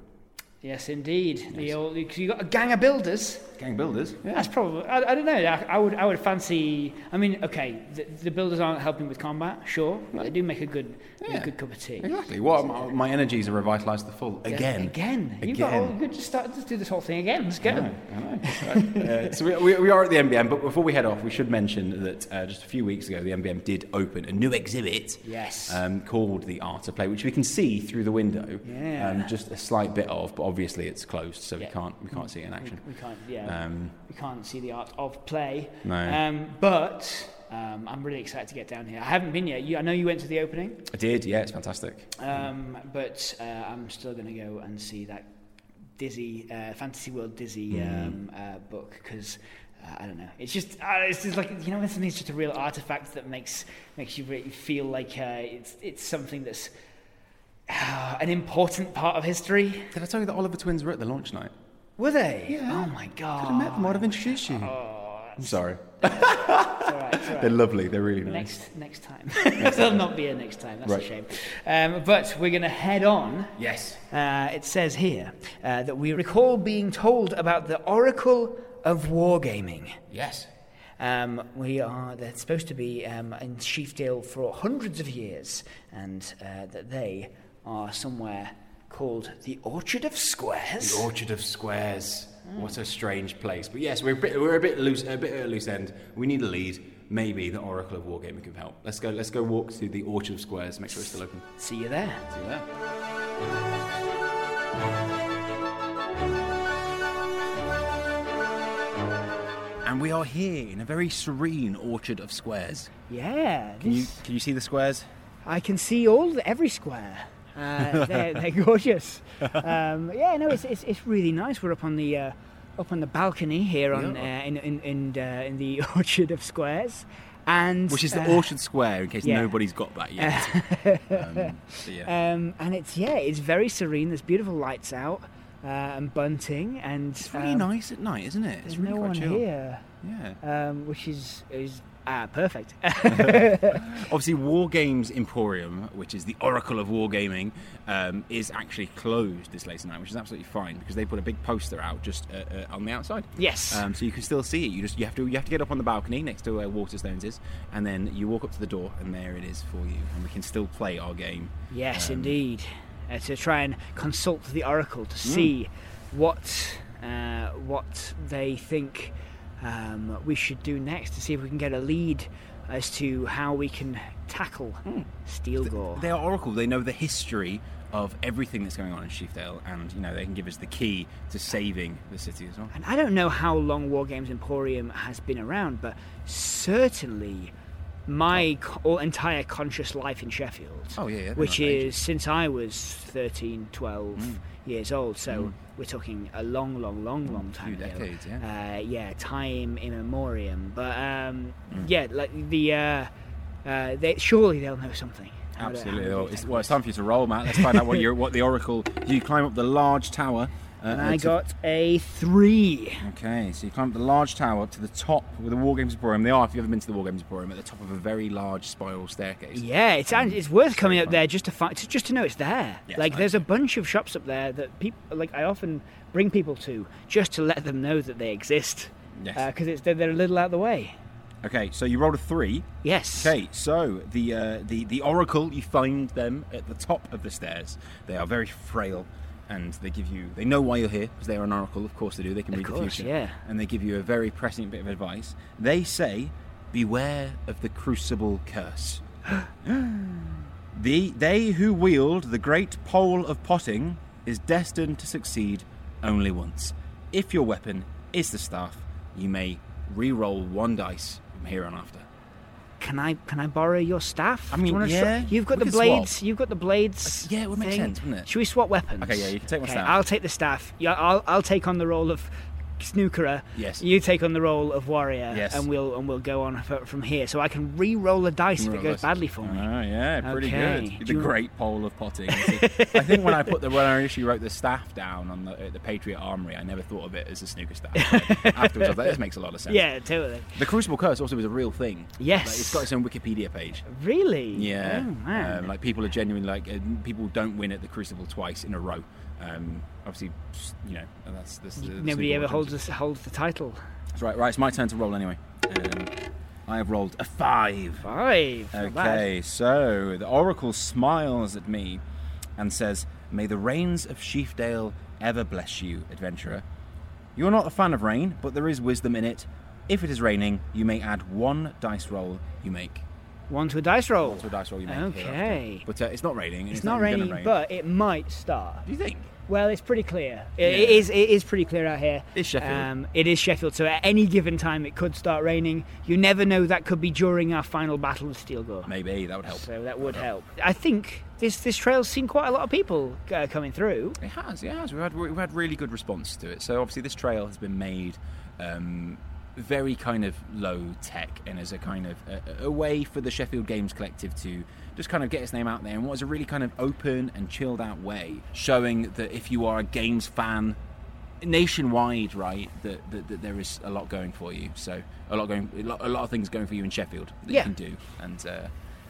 Yes, indeed. The old you got a gang of builders. Gang builders. Yeah. That's probably I, I don't know. I, I would I would fancy. I mean, okay, the, the builders aren't helping with combat, sure, but they do make a good Yeah. a good cup of tea. Exactly. What my, my energies are revitalised to the full Yeah, again. again. You've got Again. all, good. Just start. Just do this whole thing again. Let's go. I know, I know. uh, so we, we, we are at the NVM, but before we head off, we should mention that uh, just a few weeks ago, the NVM did open a new exhibit Yes. um, called the Art of Play, which we can see through the window. Yeah. Um, just a slight bit of, but obviously it's closed, so Yeah. we can't we can't see it in action. We, we can't. Yeah. Um, we can't see the art of play. No. Um, but um, I'm really excited to get down here. I haven't been yet. You, I know you went to the opening, I did, yeah, it's fantastic. um, but uh, I'm still going to go and see that Dizzy uh, Fantasy World Dizzy um, uh, book because. Uh, I don't know. It's just, uh, it's just like you know, when something's just a real artifact that makes makes you really feel like uh, it's it's something that's an important part of history. Did I tell you that Oliver Twins were at the launch night? Were they? Yeah. Oh my god. Could have met them. I'd have introduced you. Oh, I'm sorry. it's all right. It's all right. They're lovely. They're really nice. Next, next time. They'll not be here next time. That's Right. a shame. Um, but we're going to head on. Yes. Uh, it says here uh, that we recall being told about the Oracle of Wargaming. Yes. Um, we are they're supposed to be um, in Sheafdale for hundreds of years, and uh, that they are somewhere called the Orchard of Squares. The Orchard of Squares. What a strange place. But yes, we're a bit, we're a bit loose, a bit at a loose end. We need a lead. Maybe the Oracle of Wargaming can help. Let's go. Let's go walk to the Orchard of Squares. Make sure it's still open. See you there. See you there. And we are here in a very serene Orchard of Squares. Yeah. Can you can you see the squares? I can see all every square. Uh, they're, they're gorgeous. Um, yeah, no, it's, it's it's really nice. We're up on the uh, up on the balcony here on Yeah. uh, in in in, uh, in the Orchard of Squares, and Which is the uh, Orchard Square, in case yeah. nobody's got that yet. um, yeah. Um, and it's yeah, it's very serene. There's beautiful lights out uh, and bunting, and it's really um, nice at night, isn't it? It's There's really no quite one chill. here, Yeah. um, which is is ah perfect. Obviously, War Games Emporium, which is the oracle of wargaming, um, is actually closed this late at night, which is absolutely fine because they put a big poster out just uh, uh, on the outside. yes. Um, so you can still see it. You just you have to you have to get up on the balcony next to where Waterstones is, and then you walk up to the door, and there it is for you, and we can still play our game. Yes, Um, indeed. Uh, to try and consult the oracle to see what uh, what they think um, we should do next. To see if we can get a lead as to how we can tackle Steelgore. They are oracle. They know the history of everything that's going on in Sheafdale, and you know they can give us the key to saving the city as well. and I don't know how long War Games Emporium has been around, but certainly my co- entire conscious life in Sheffield, Oh yeah, yeah which is since I was 13, 12 Mm. Years old. So we're talking a long, long, long, long a time few ago. decades. Yeah. Uh, yeah, time immemorium. But um, Mm. yeah, like the uh, uh, they surely they'll know something. How to- how Absolutely. to it's, well, it's time for you to roll, Matt. Let's find out what, what the oracle. You climb up the large tower. Uh, And uh, I got a three. Okay, so you climb up the large tower to the top with the War Games Emporium. They are, if you've ever been to the War Games Emporium, at the top of a very large spiral staircase. Yeah, it's Um, it's worth coming up there just to find just to know it's there. It's like nice. there's a bunch of shops up there that people like I often bring people to just to let them know that they exist Yes. because it's they're, they're a little out of the way. okay, so you rolled a three. Yes. Okay, so the uh, the the oracle you find them at the top of the stairs. They are very frail, and they give you they know why you're here because they are an oracle. Of course they do. They can Of read course, the future. yeah. And they give you a very pressing bit of advice. They say, "Beware of the crucible curse." the they who wield the great pole of potting is destined to succeed only once. If your weapon is the staff, you may re-roll one dice from here on after. Can I can I borrow your staff? I mean, yeah, You've got we the could swap. blades. You've got the blades. Uh, yeah, it would make thing. sense, wouldn't it? Should we swap weapons? Okay, yeah, you can take my okay, staff. I'll take the staff. Yeah, I'll I'll take on the role of snookerer. Yes. You take on the role of warrior. Yes. And we'll and we'll go on from here. So I can re-roll the dice if it goes badly for me. Oh yeah, pretty Okay. good. The you- great pole of potting. I think when I put the when I initially wrote the staff down on the, the Patriot Armory, I never thought of it as a snooker staff. Afterwards, I was like, this makes a lot of sense. Yeah, totally. The Crucible Curse also is a real thing. Yes. Like, it's got its own Wikipedia page. Really? Yeah. Oh, man. Um, like people are genuinely like uh, people don't win at the Crucible twice in a row. Um, obviously, you know and that's, that's the, the Nobody ever holds champions. us, holds the title. That's right. Right, it's my turn to roll anyway. Um, I have rolled a five. Five. Okay, so the Oracle smiles at me and says, May the rains of Sheafdale ever bless you, adventurer. You're not a fan of rain, but there is wisdom in it. If it is raining, you may add one dice roll you make. One to a dice roll. One to a dice roll you make. Okay. But uh, it's not raining. and It's not raining, rain. but it might start. Do you think? Well, it's pretty clear. It, it Yeah. is. It is pretty clear out here. It's Sheffield. Um, it is Sheffield. So at any given time, it could start raining. You never know. That could be during our final battle with Steelgore. Maybe that would help. So that would help. I think this this trail's seen quite a lot of people uh, coming through. It has, it has. We've had, we've had really good response to it. So obviously, this trail has been made um, very kind of low tech and as a kind of a, a way for the Sheffield Games Collective to just kind of get its name out there in what is a really kind of open and chilled out way, showing that if you are a games fan nationwide, right, that, that, that there is a lot going for you. So a lot going, a lot, a lot of things going for you in Sheffield that Yeah. you can do, and. Uh,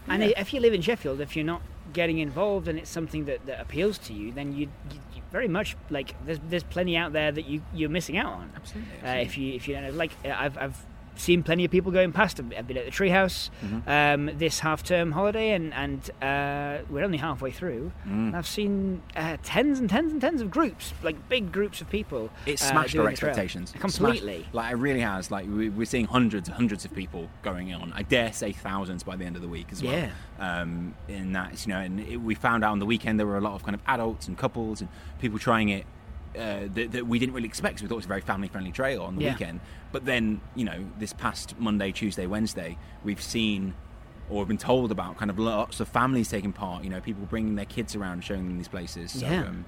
And yeah. if you live in Sheffield, if you're not getting involved and it's something that, that appeals to you, then you, you, you very much like there's there's plenty out there that you you're missing out on. Absolutely, Uh, if you if you don't like uh, I've I've seen plenty of people going past. I've been at the treehouse Mm-hmm. um, this half term holiday, and and uh, we're only halfway through. Mm. I've seen uh, tens and tens and tens of groups, like big groups of people. It uh, smashed doing our expectations. completely. Smashed- like it really has. Like we, we're seeing hundreds and hundreds of people going on. I dare say thousands by the end of the week as well. Yeah. Um, and that's you know, and it, we found out on the weekend there were a lot of kind of adults and couples and people trying it. Uh, that, that we didn't really expect. 'cause we thought it was a very family-friendly trail on the Yeah. weekend. But then, you know, this past Monday, Tuesday, Wednesday, we've seen or been told about kind of lots of families taking part. You know, people bringing their kids around, showing them these places. So, Yeah. um,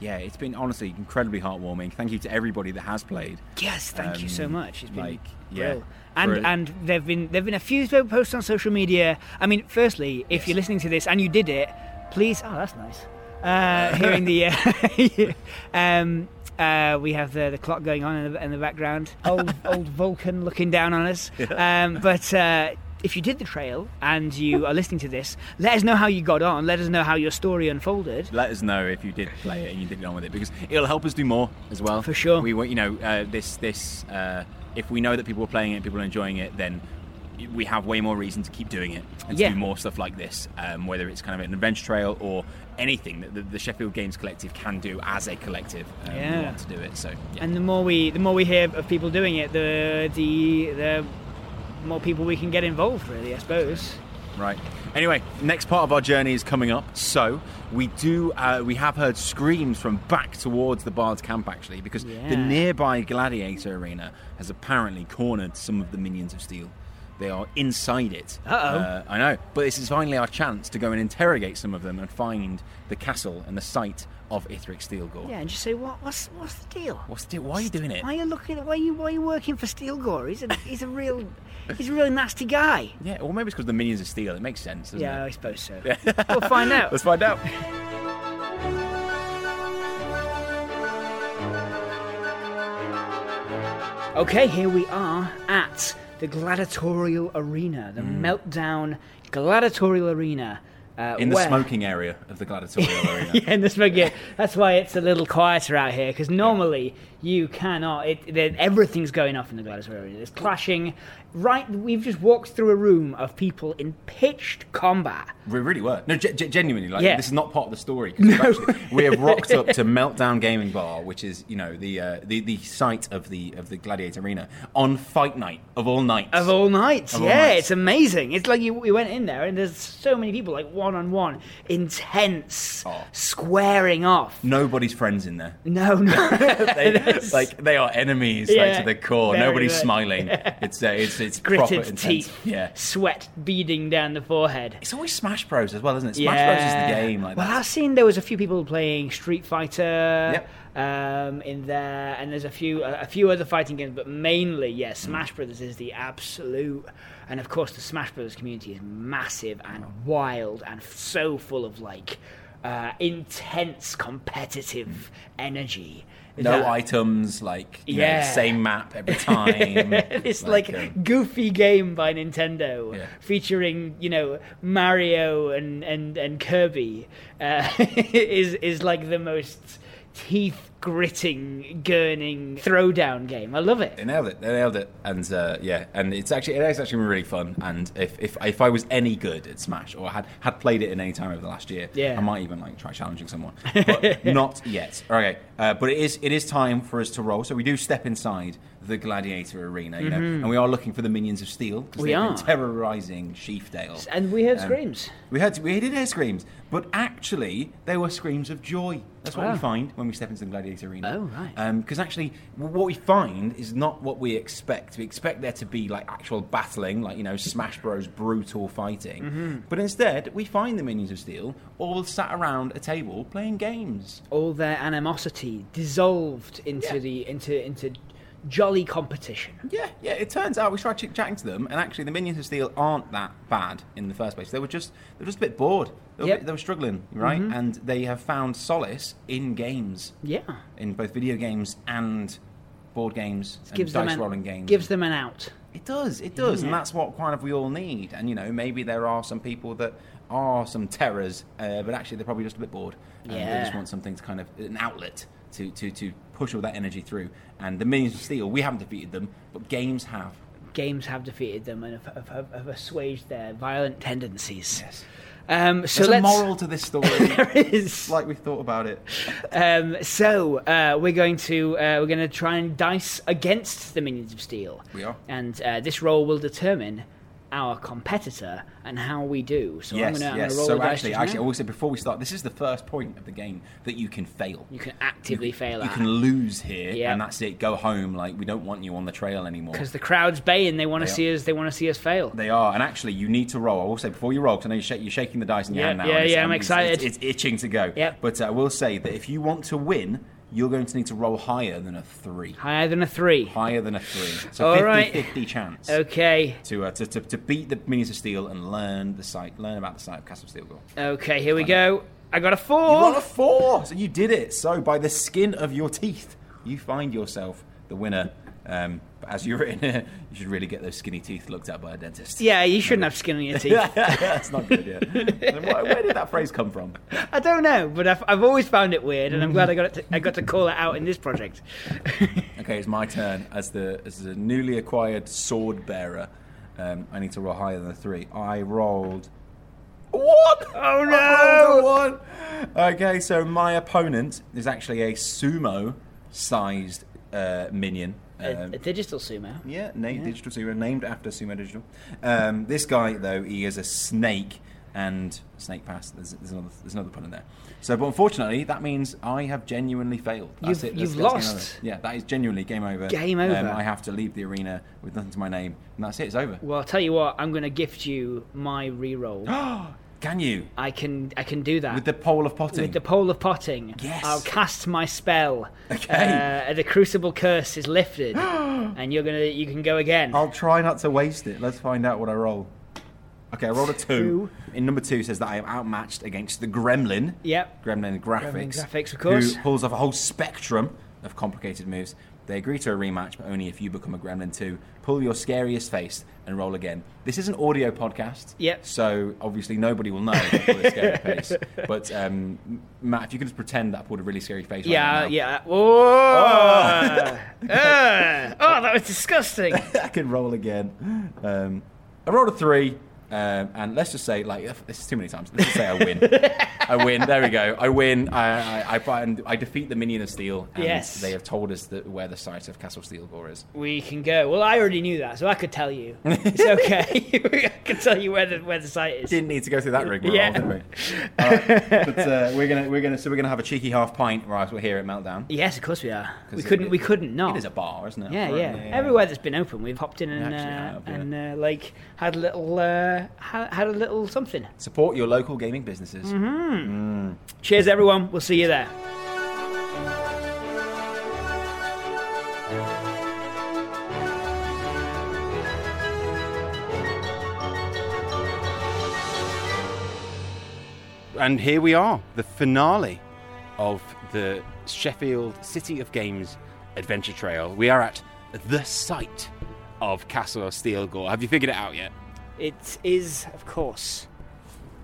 yeah, it's been honestly incredibly heartwarming. Thank you to everybody that has played. Yes, thank you so Um, much. It's been like, yeah. And for- and there've been there've been a few posts on social media. I mean, firstly, if you're listening to this and you did it, please. Oh, that's nice. Uh, hearing the, uh, um, uh, we have the, the clock going on in the, in the background. Old old Vulcan looking down on us. Um, but. Uh, if you did the trail and you are listening to this, let us know how you got on. Let us know how your story unfolded. let us know if you did play it and you did get on with it because it'll help us do more as well. For sure. We want you know uh, this this uh, if we know that people are playing it, people are enjoying it, then we have way more reason to keep doing it and to do more stuff like this. Um, whether it's kind of an adventure trail or anything that the, the Sheffield Games Collective can do as a collective, um, we Yeah. want to do it. So yeah. And the more we the more we hear of people doing it, the the the more people we can get involved. Really, I suppose. Right. Anyway, next part of our journey is coming up. So we do, uh, we have heard screams from back towards the Bard's camp actually, because the nearby Gladiator Arena has apparently cornered some of the minions of Steel. They are inside it. Uh-oh. Uh, I know, but this is finally our chance to go and interrogate some of them and find the castle and the site of Ithric Steelgore. Yeah, and just say what what's what's the deal? What's the, why are you doing it? Why are you looking? Why are you why are you working for Steelgore? He's a he's a real he's a really nasty guy. Yeah, or maybe it's because the minions of Steel. It makes sense, doesn't Yeah, I suppose so. we'll find out. Let's find out. Okay, here we are at the Gladiatorial Arena, the mm. Meltdown Gladiatorial Arena. Uh, In the where- smoking area of the Gladiatorial Arena. yeah, in the smoking Yeah, that's why it's a little quieter out here because normally you cannot. It, everything's going off in the Gladiatorial Arena. There's clashing. Right, we've just walked through a room of people in pitched combat. We really were. No, ge- genuinely, like Yeah. this is not part of the story. we've actually- we have rocked up to Meltdown Gaming Bar, which is you know the uh, the the site of the of the Gladiator Arena on Fight Night of all nights. Of all nights, Of all yeah, nights. it's amazing. It's like you, we went in there and there's so many people, like one on one, intense, Oh. squaring off. Nobody's friends in there. No, no, They, like they are enemies, like to the core. Nobody's much. smiling. It's uh, it's it's proper gritted intense. teeth, Yeah. sweat beading down the forehead. It's always Smash Bros as well, isn't it? Smash Bros is the game like well, that. I've seen there was a few people playing Street Fighter Yep. um, in there, and there's a few a, a few other fighting games, but mainly, yeah, Mm. Smash Brothers is the absolute. And of course, the Smash Bros. community is massive and wild and f- so full of like uh, intense competitive energy. No that- items, like you know, Yeah. same map every time. it's like, um, goofy game by Nintendo, Yeah. featuring you know Mario and and and Kirby. Uh, is is like the most teeth gritting, gurning throwdown game. I love it. They nailed it. They nailed it, and uh, yeah, and it's actually it is actually been really fun. And if, if if I was any good at Smash or had had played it in any time over the last year, Yeah. I might even like try challenging someone, but not yet. Okay, uh, but it is it is time for us to roll. So we do step inside the gladiator arena, you know, and we are looking for the minions of steel because they've are. been terrorizing Sheafdale. And we heard Um, screams. We heard we did hear screams, but actually they were screams of joy. That's what Wow. we find when we step into the gladiator arena. Oh, right. Because actually, what we find is not what we expect. We expect there to be like actual battling, like you know, Smash Bros. brutal fighting. Mm-hmm. But instead, we find the minions of steel all sat around a table playing games. All their animosity dissolved into Yeah. the into into jolly competition. Yeah, yeah. It turns out we tried ch- chatting to them, and actually, the minions of steel aren't that bad in the first place. They were just they were just a bit bored. They were, Yep. they were struggling, right? And they have found solace in games. Yeah. in both video games and board games and gives dice an, rolling games. Gives them an out. it does, it does, Yeah. and that's what kind of we all need. And you know, maybe there are some people that are some terrors, uh, but actually they're probably just a bit bored. And they just want something to kind of an outlet to, to, to push all that energy through. And the Minions of Steel, we haven't defeated them, but games have. Games have defeated them and have, have, have assuaged their violent tendencies. Yes. Um, so There's a moral to this story. there is. like we thought about it. Um, so uh, we're going to uh, we're going to try and dice against the minions of steel. We are. and uh, this roll will determine our competitor and how we do. So I'm yes, to yes. roll So the dice actually, just actually, I now. always say before we start, this is the first point of the game that you can fail. you can actively fail You at can lose here, Yeah. and that's it. Go home. Like we don't want you on the trail anymore. because the crowd's baying. They want to see us. They want to see us fail. They are, and actually, you need to roll. I will say before you roll, because I know you're, shak- you're shaking the dice in your Yeah, hand now. yeah, yeah, I'm excited. It's, it's itching to go. Yep. But uh, I will say that if you want to win, you're going to need to roll higher than a three. Higher than a three. Higher than a three. So All 50 right. 50 chance. Okay. To, uh, to, to, to beat the Minions of Steel and learn the site, learn about the site of Castle Steelgore. Okay. Here we go. I got a four. You rolled a four, so you did it. So by the skin of your teeth, you find yourself the winner. Um, but as you're in here, you should really get those skinny teeth looked at by a dentist. yeah, you shouldn't have skin on your teeth. That's not good, yeah. Where, where did that phrase come from? I don't know, but I've, I've always found it weird, and I'm glad I got it to, I got to call it out in this project. Okay, it's my turn as the as the newly acquired sword bearer. Um, I need to roll higher than a three. I rolled one. Oh, a one. Okay, so my opponent is actually a sumo-sized uh, minion. A, Um, a digital sumo. Yeah, na- digital sumo, named after Sumo Digital. Um, this guy, though, he is a snake, and snake pass. There's, there's another there's another pun in there. So, but unfortunately, that means I have genuinely failed. That's You've- it. That's- you've that's lost. Yeah, that is genuinely game over. Game over. Um, I have to leave the arena with nothing to my name, and that's it. It's over. Well, I'll tell you what. I'm going to gift you my re-roll. Can you I can I can do that with the pole of potting? With the pole of potting. Yes. I'll cast my spell. Okay. Uh, the crucible curse is lifted, and you're gonna you can go again. I'll try not to waste it. Let's find out what I roll. Okay, I rolled a two. Two. In number two says that I am outmatched against the Gremlin. Yep. Gremlin graphics. graphics, of course. Who pulls off a whole spectrum of complicated moves. They agree to a rematch, but only if you become a Gremlin too. Pull your scariest face and roll again. This is an audio podcast. Yep. So obviously nobody will know pull a scary face. But um, Matt, if you can just pretend that I pulled a really scary face. right Yeah, now. yeah. Oh. Ah. oh, that was disgusting. I can roll again. Um, I rolled a three, um, and let's just say, like, this is too many times. Let's just say I win. I win. There we go. I win. I I, I, find, I defeat the minion of steel, and Yes. they have told us that where the site of Castle Steelgore is. We can go. Well, I already knew that, so I could tell you. It's okay. I can tell you where the where the site is. Didn't need to go through that rigmarole, Yeah. did we? Right. But uh, we're gonna we're gonna so we're gonna have a cheeky half pint whilst we're here at Meltdown. Yes, of course we are. We couldn't. it- we couldn't not. It is a bar, isn't it? Yeah, Right, yeah. Everywhere that's been open, we've popped in and uh, have, yeah. and uh, like had a little uh, had, had a little something. Support your local gaming businesses. Mm-hmm. Cheers, everyone. We'll see you there. And here we are, the finale of the Sheffield City of Games Adventure Trail. We are at the site of Castle of Steelgore. Have you figured it out yet? It is, of course.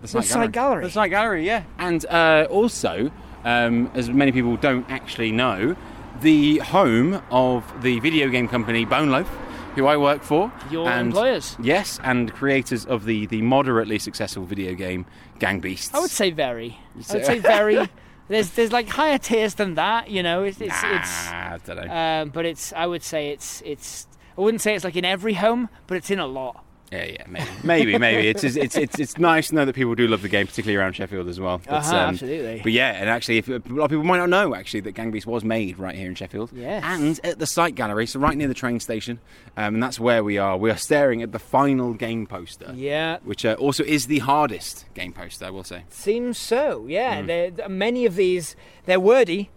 The site gallery. The site gallery, yeah. And uh, also, um, as many people don't actually know, the home of the video game company Boneloaf, who I work for. Your and- employers. Yes, and creators of the, the moderately successful video game Gang Beasts. I would say very. I would say very. There's there's like higher tiers than that, you know. It's it's, it's Ah, I don't know. um, but it's I would say it's it's I wouldn't say it's like in every home, but it's in a lot. Yeah, yeah, maybe, maybe, maybe. It's, it's it's it's nice to know that people do love the game, particularly around Sheffield as well. But, Uh-huh, um, absolutely. But yeah, and actually, if, a lot of people might not know actually that Gang Beasts was made right here in Sheffield. Yes. And at the site gallery, so right near the train station, um, and that's where we are. We are staring at the final game poster. Yeah, Which uh, also is the hardest game poster, I will say. seems so. Yeah, They're- many of these they're wordy,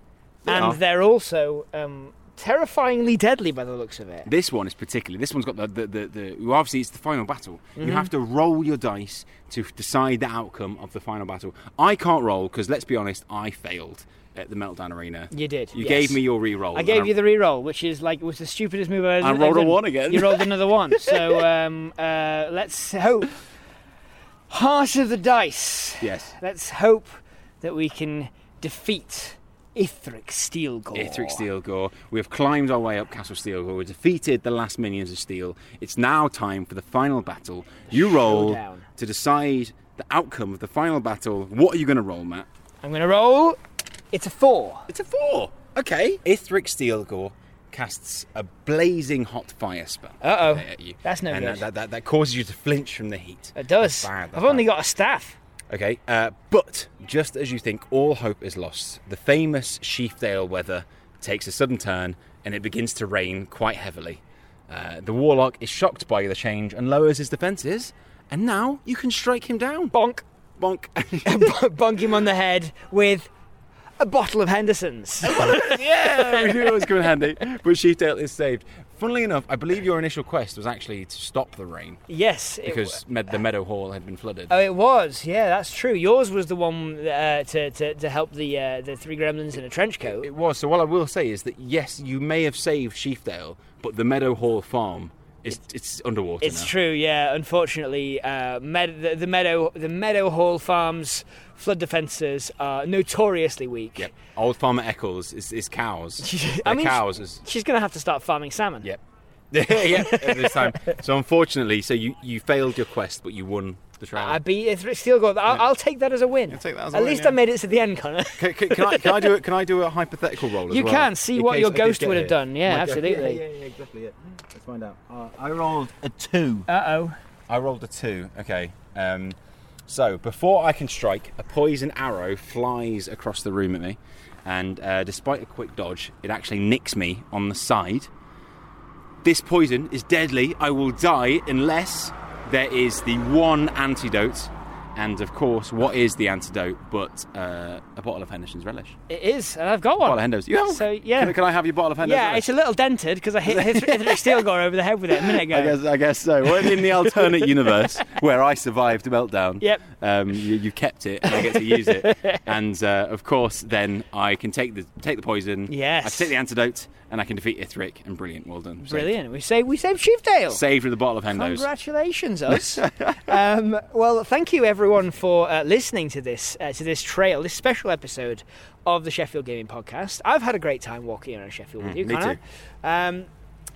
They and are. they're also um, terrifyingly deadly by the looks of it. This one is particularly. This one's got the the, the, the obviously it's the final battle. Mm-hmm. You have to roll your dice to decide the outcome of the final battle. I can't roll because let's be honest, I failed at the Meltdown Arena. You did. You yes. gave me your re-roll. I gave and you the re-roll, which is like was the stupidest move I've ever. I rolled a one again. You rolled another one. So um, uh, let's hope. Heart of the dice. Yes. Let's hope that we can defeat Ithric Steelgore. Ithric Steelgore. We have climbed our way up Castle Steelgore. We've defeated the last minions of Steel. It's now time for the final battle. You roll showdown. to decide the outcome of the final battle. What are you going to roll, Matt? I'm going to roll. It's a four. It's a four. Okay. Ithric Steelgore casts a blazing hot fire spell Uh-oh. at you. That's no and good. That, that, that, that causes you to flinch from the heat. It does. That's bad, that's I've only bad. got a staff. Okay, uh, but just as you think all hope is lost, the famous Sheafdale weather takes a sudden turn and it begins to rain quite heavily. Uh, the warlock is shocked by the change and lowers his defences, and now you can strike him down. Bonk. Bonk. Bonk him on the head with a bottle of Henderson's. yeah, we knew it was coming handy. But Sheafdale is saved. Funnily enough, I believe your initial quest was actually to stop the rain yes. it because med- the meadow hall had been flooded. Oh, it was. Yeah, that's true. Yours was the one uh, to, to to help the uh, the three gremlins in a trench coat. It was. So what I will say is that yes, you may have saved Sheafdale, but the Meadow Hall farm is it's underwater It's now. true. Yeah. Unfortunately, uh, med- the, the meadow the Meadow Hall Farms flood defences are notoriously weak. Yep. Old Farmer Eccles is, is cows. I mean, cows is She's going to have to start farming salmon. yep. yeah, at this time. So unfortunately, so you, you failed your quest, but you won the trial. I beat Ithric Steelgore. I'll, I'll take that as a win. take that as a At win, least yeah. I made it to the end, Connor. can, can, can I, can I do it? Can I do a hypothetical roll as You well? can see in what case your I did ghost get would have here? done. Yeah, My go- absolutely. Yeah, yeah, yeah, exactly. Yeah. Let's find out. Uh, I rolled a two. Uh oh. I rolled a two. Okay. Um, so before I can strike, a poison arrow flies across the room at me, and uh, despite a quick dodge, it actually nicks me on the side. This poison is deadly. I will die unless there is the one antidote. And of course, what is the antidote but uh, a bottle of Henderson's relish? It is, and I've got one. Bottle of. Henderson's. You have? So, yeah. Can, can I have your bottle of Henderson's Yeah, relish? it's a little dented because I hit Ithric Ithric Steelgore over the head with it a minute ago. I guess, I guess so. Well, in the alternate universe where I survived the meltdown, Yep. um, you, you kept it and I get to use it. and uh, of course, then I can take the take the poison. Yes. I can take the antidote and I can defeat Ithric. And brilliant, well done. Saved. Brilliant. We saved we saved Sheafdale. Saved with a bottle of Hendos. Congratulations, us. um, well, thank you everyone for uh, listening to this uh, to this trail, this special episode of the Sheffield Gaming Podcast. I've had a great time walking around Sheffield with Mm, you, me Connor. Um,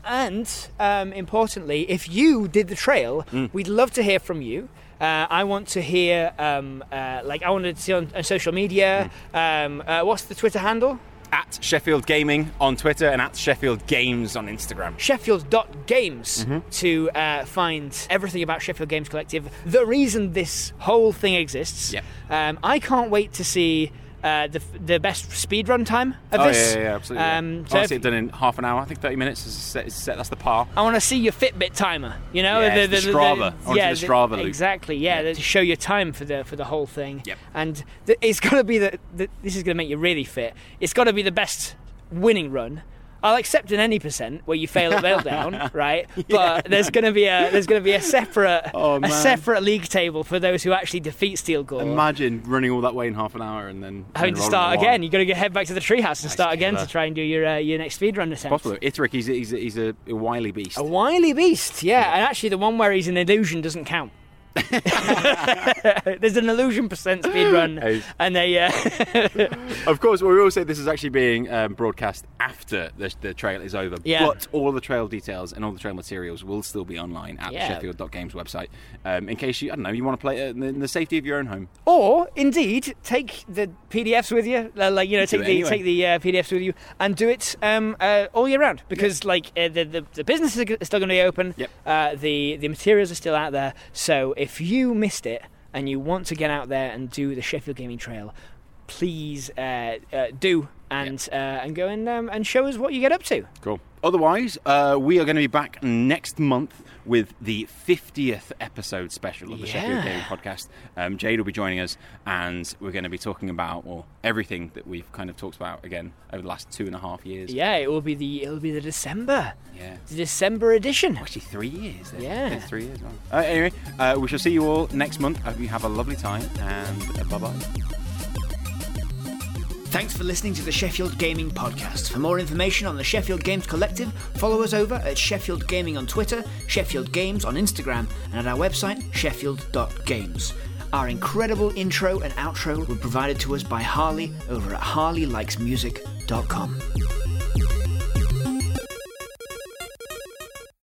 and um, importantly, if you did the trail, Mm. we'd love to hear from you. Uh, I want to hear, um, uh, like, I want to see on, on social media. Mm. Um, uh, what's the Twitter handle? At Sheffield Gaming on Twitter and at Sheffield Games on Instagram. sheffield.games Mm-hmm. to uh, find everything about Sheffield Games Collective, the reason this whole thing exists. Um, I can't wait to see uh, the, the best speed run time of oh, this. yeah, yeah, yeah, absolutely. Um, yeah. so I see it done in half an hour. I think 30 minutes is set. Is set that's the par. I want to see your Fitbit timer. You know, Yes, the Strava. I wanna yeah, the Strava loop. exactly. Yeah, Yeah. to show your time for the for the whole thing. Yep. And th- it's got to be the, the. This is going to make you really fit. It's got to be the best winning run. I'll accept an any percent where you fail at Meltdown, right? But there's going to be a there's going to be a separate Oh, a separate league table for those who actually defeat Steelgore. Imagine running all that way in half an hour and then Having to start again, you got to head back to the treehouse and Nice start again killer. to try and do your uh, your next speedrun attempt. Possible. Ithric, he's a, he's a, he's a, a wily beast. A wily beast, yeah. And actually, the one where he's an illusion doesn't count. There's an illusion percent speed run, Hey. and they. Uh, Of course, we will say this is actually being um, broadcast after the, the trail is over. Yeah. But all the trail details and all the trail materials will still be online at Yeah. the Sheffield.games website. Um, in case you, I don't know, you want to play it in the, in the safety of your own home. or indeed, take the PDFs with you, uh, like you know, take the anyway. take the uh, PDFs with you, and do it um, uh, all year round because, like, uh, the, the the business is still going to be open. Yep. Uh, the the materials are still out there. So if you missed it and you want to get out there and do the Sheffield Gaming Trail, please uh, uh, do and uh, and go and um, and show us what you get up to. Cool. Otherwise, uh, we are going to be back next month with the 50th episode special of the Sheffield Gaming Podcast. Um, Jade will be joining us, and we're going to be talking about well everything that we've kind of talked about again over the last two and a half years. Yeah, it will be the it'll be the December Yeah. the December edition. Actually, three years. then. Yeah. It's three years. Uh, anyway, uh, we shall see you all next month. Hope you have a lovely time, and uh, bye bye. Thanks for listening to the Sheffield Gaming Podcast. For more information on the Sheffield Games Collective, follow us over at Sheffield Gaming on Twitter, Sheffield Games on Instagram, and at our website, sheffield.games. Our incredible intro and outro were provided to us by Harley over at harleylikesmusic.com.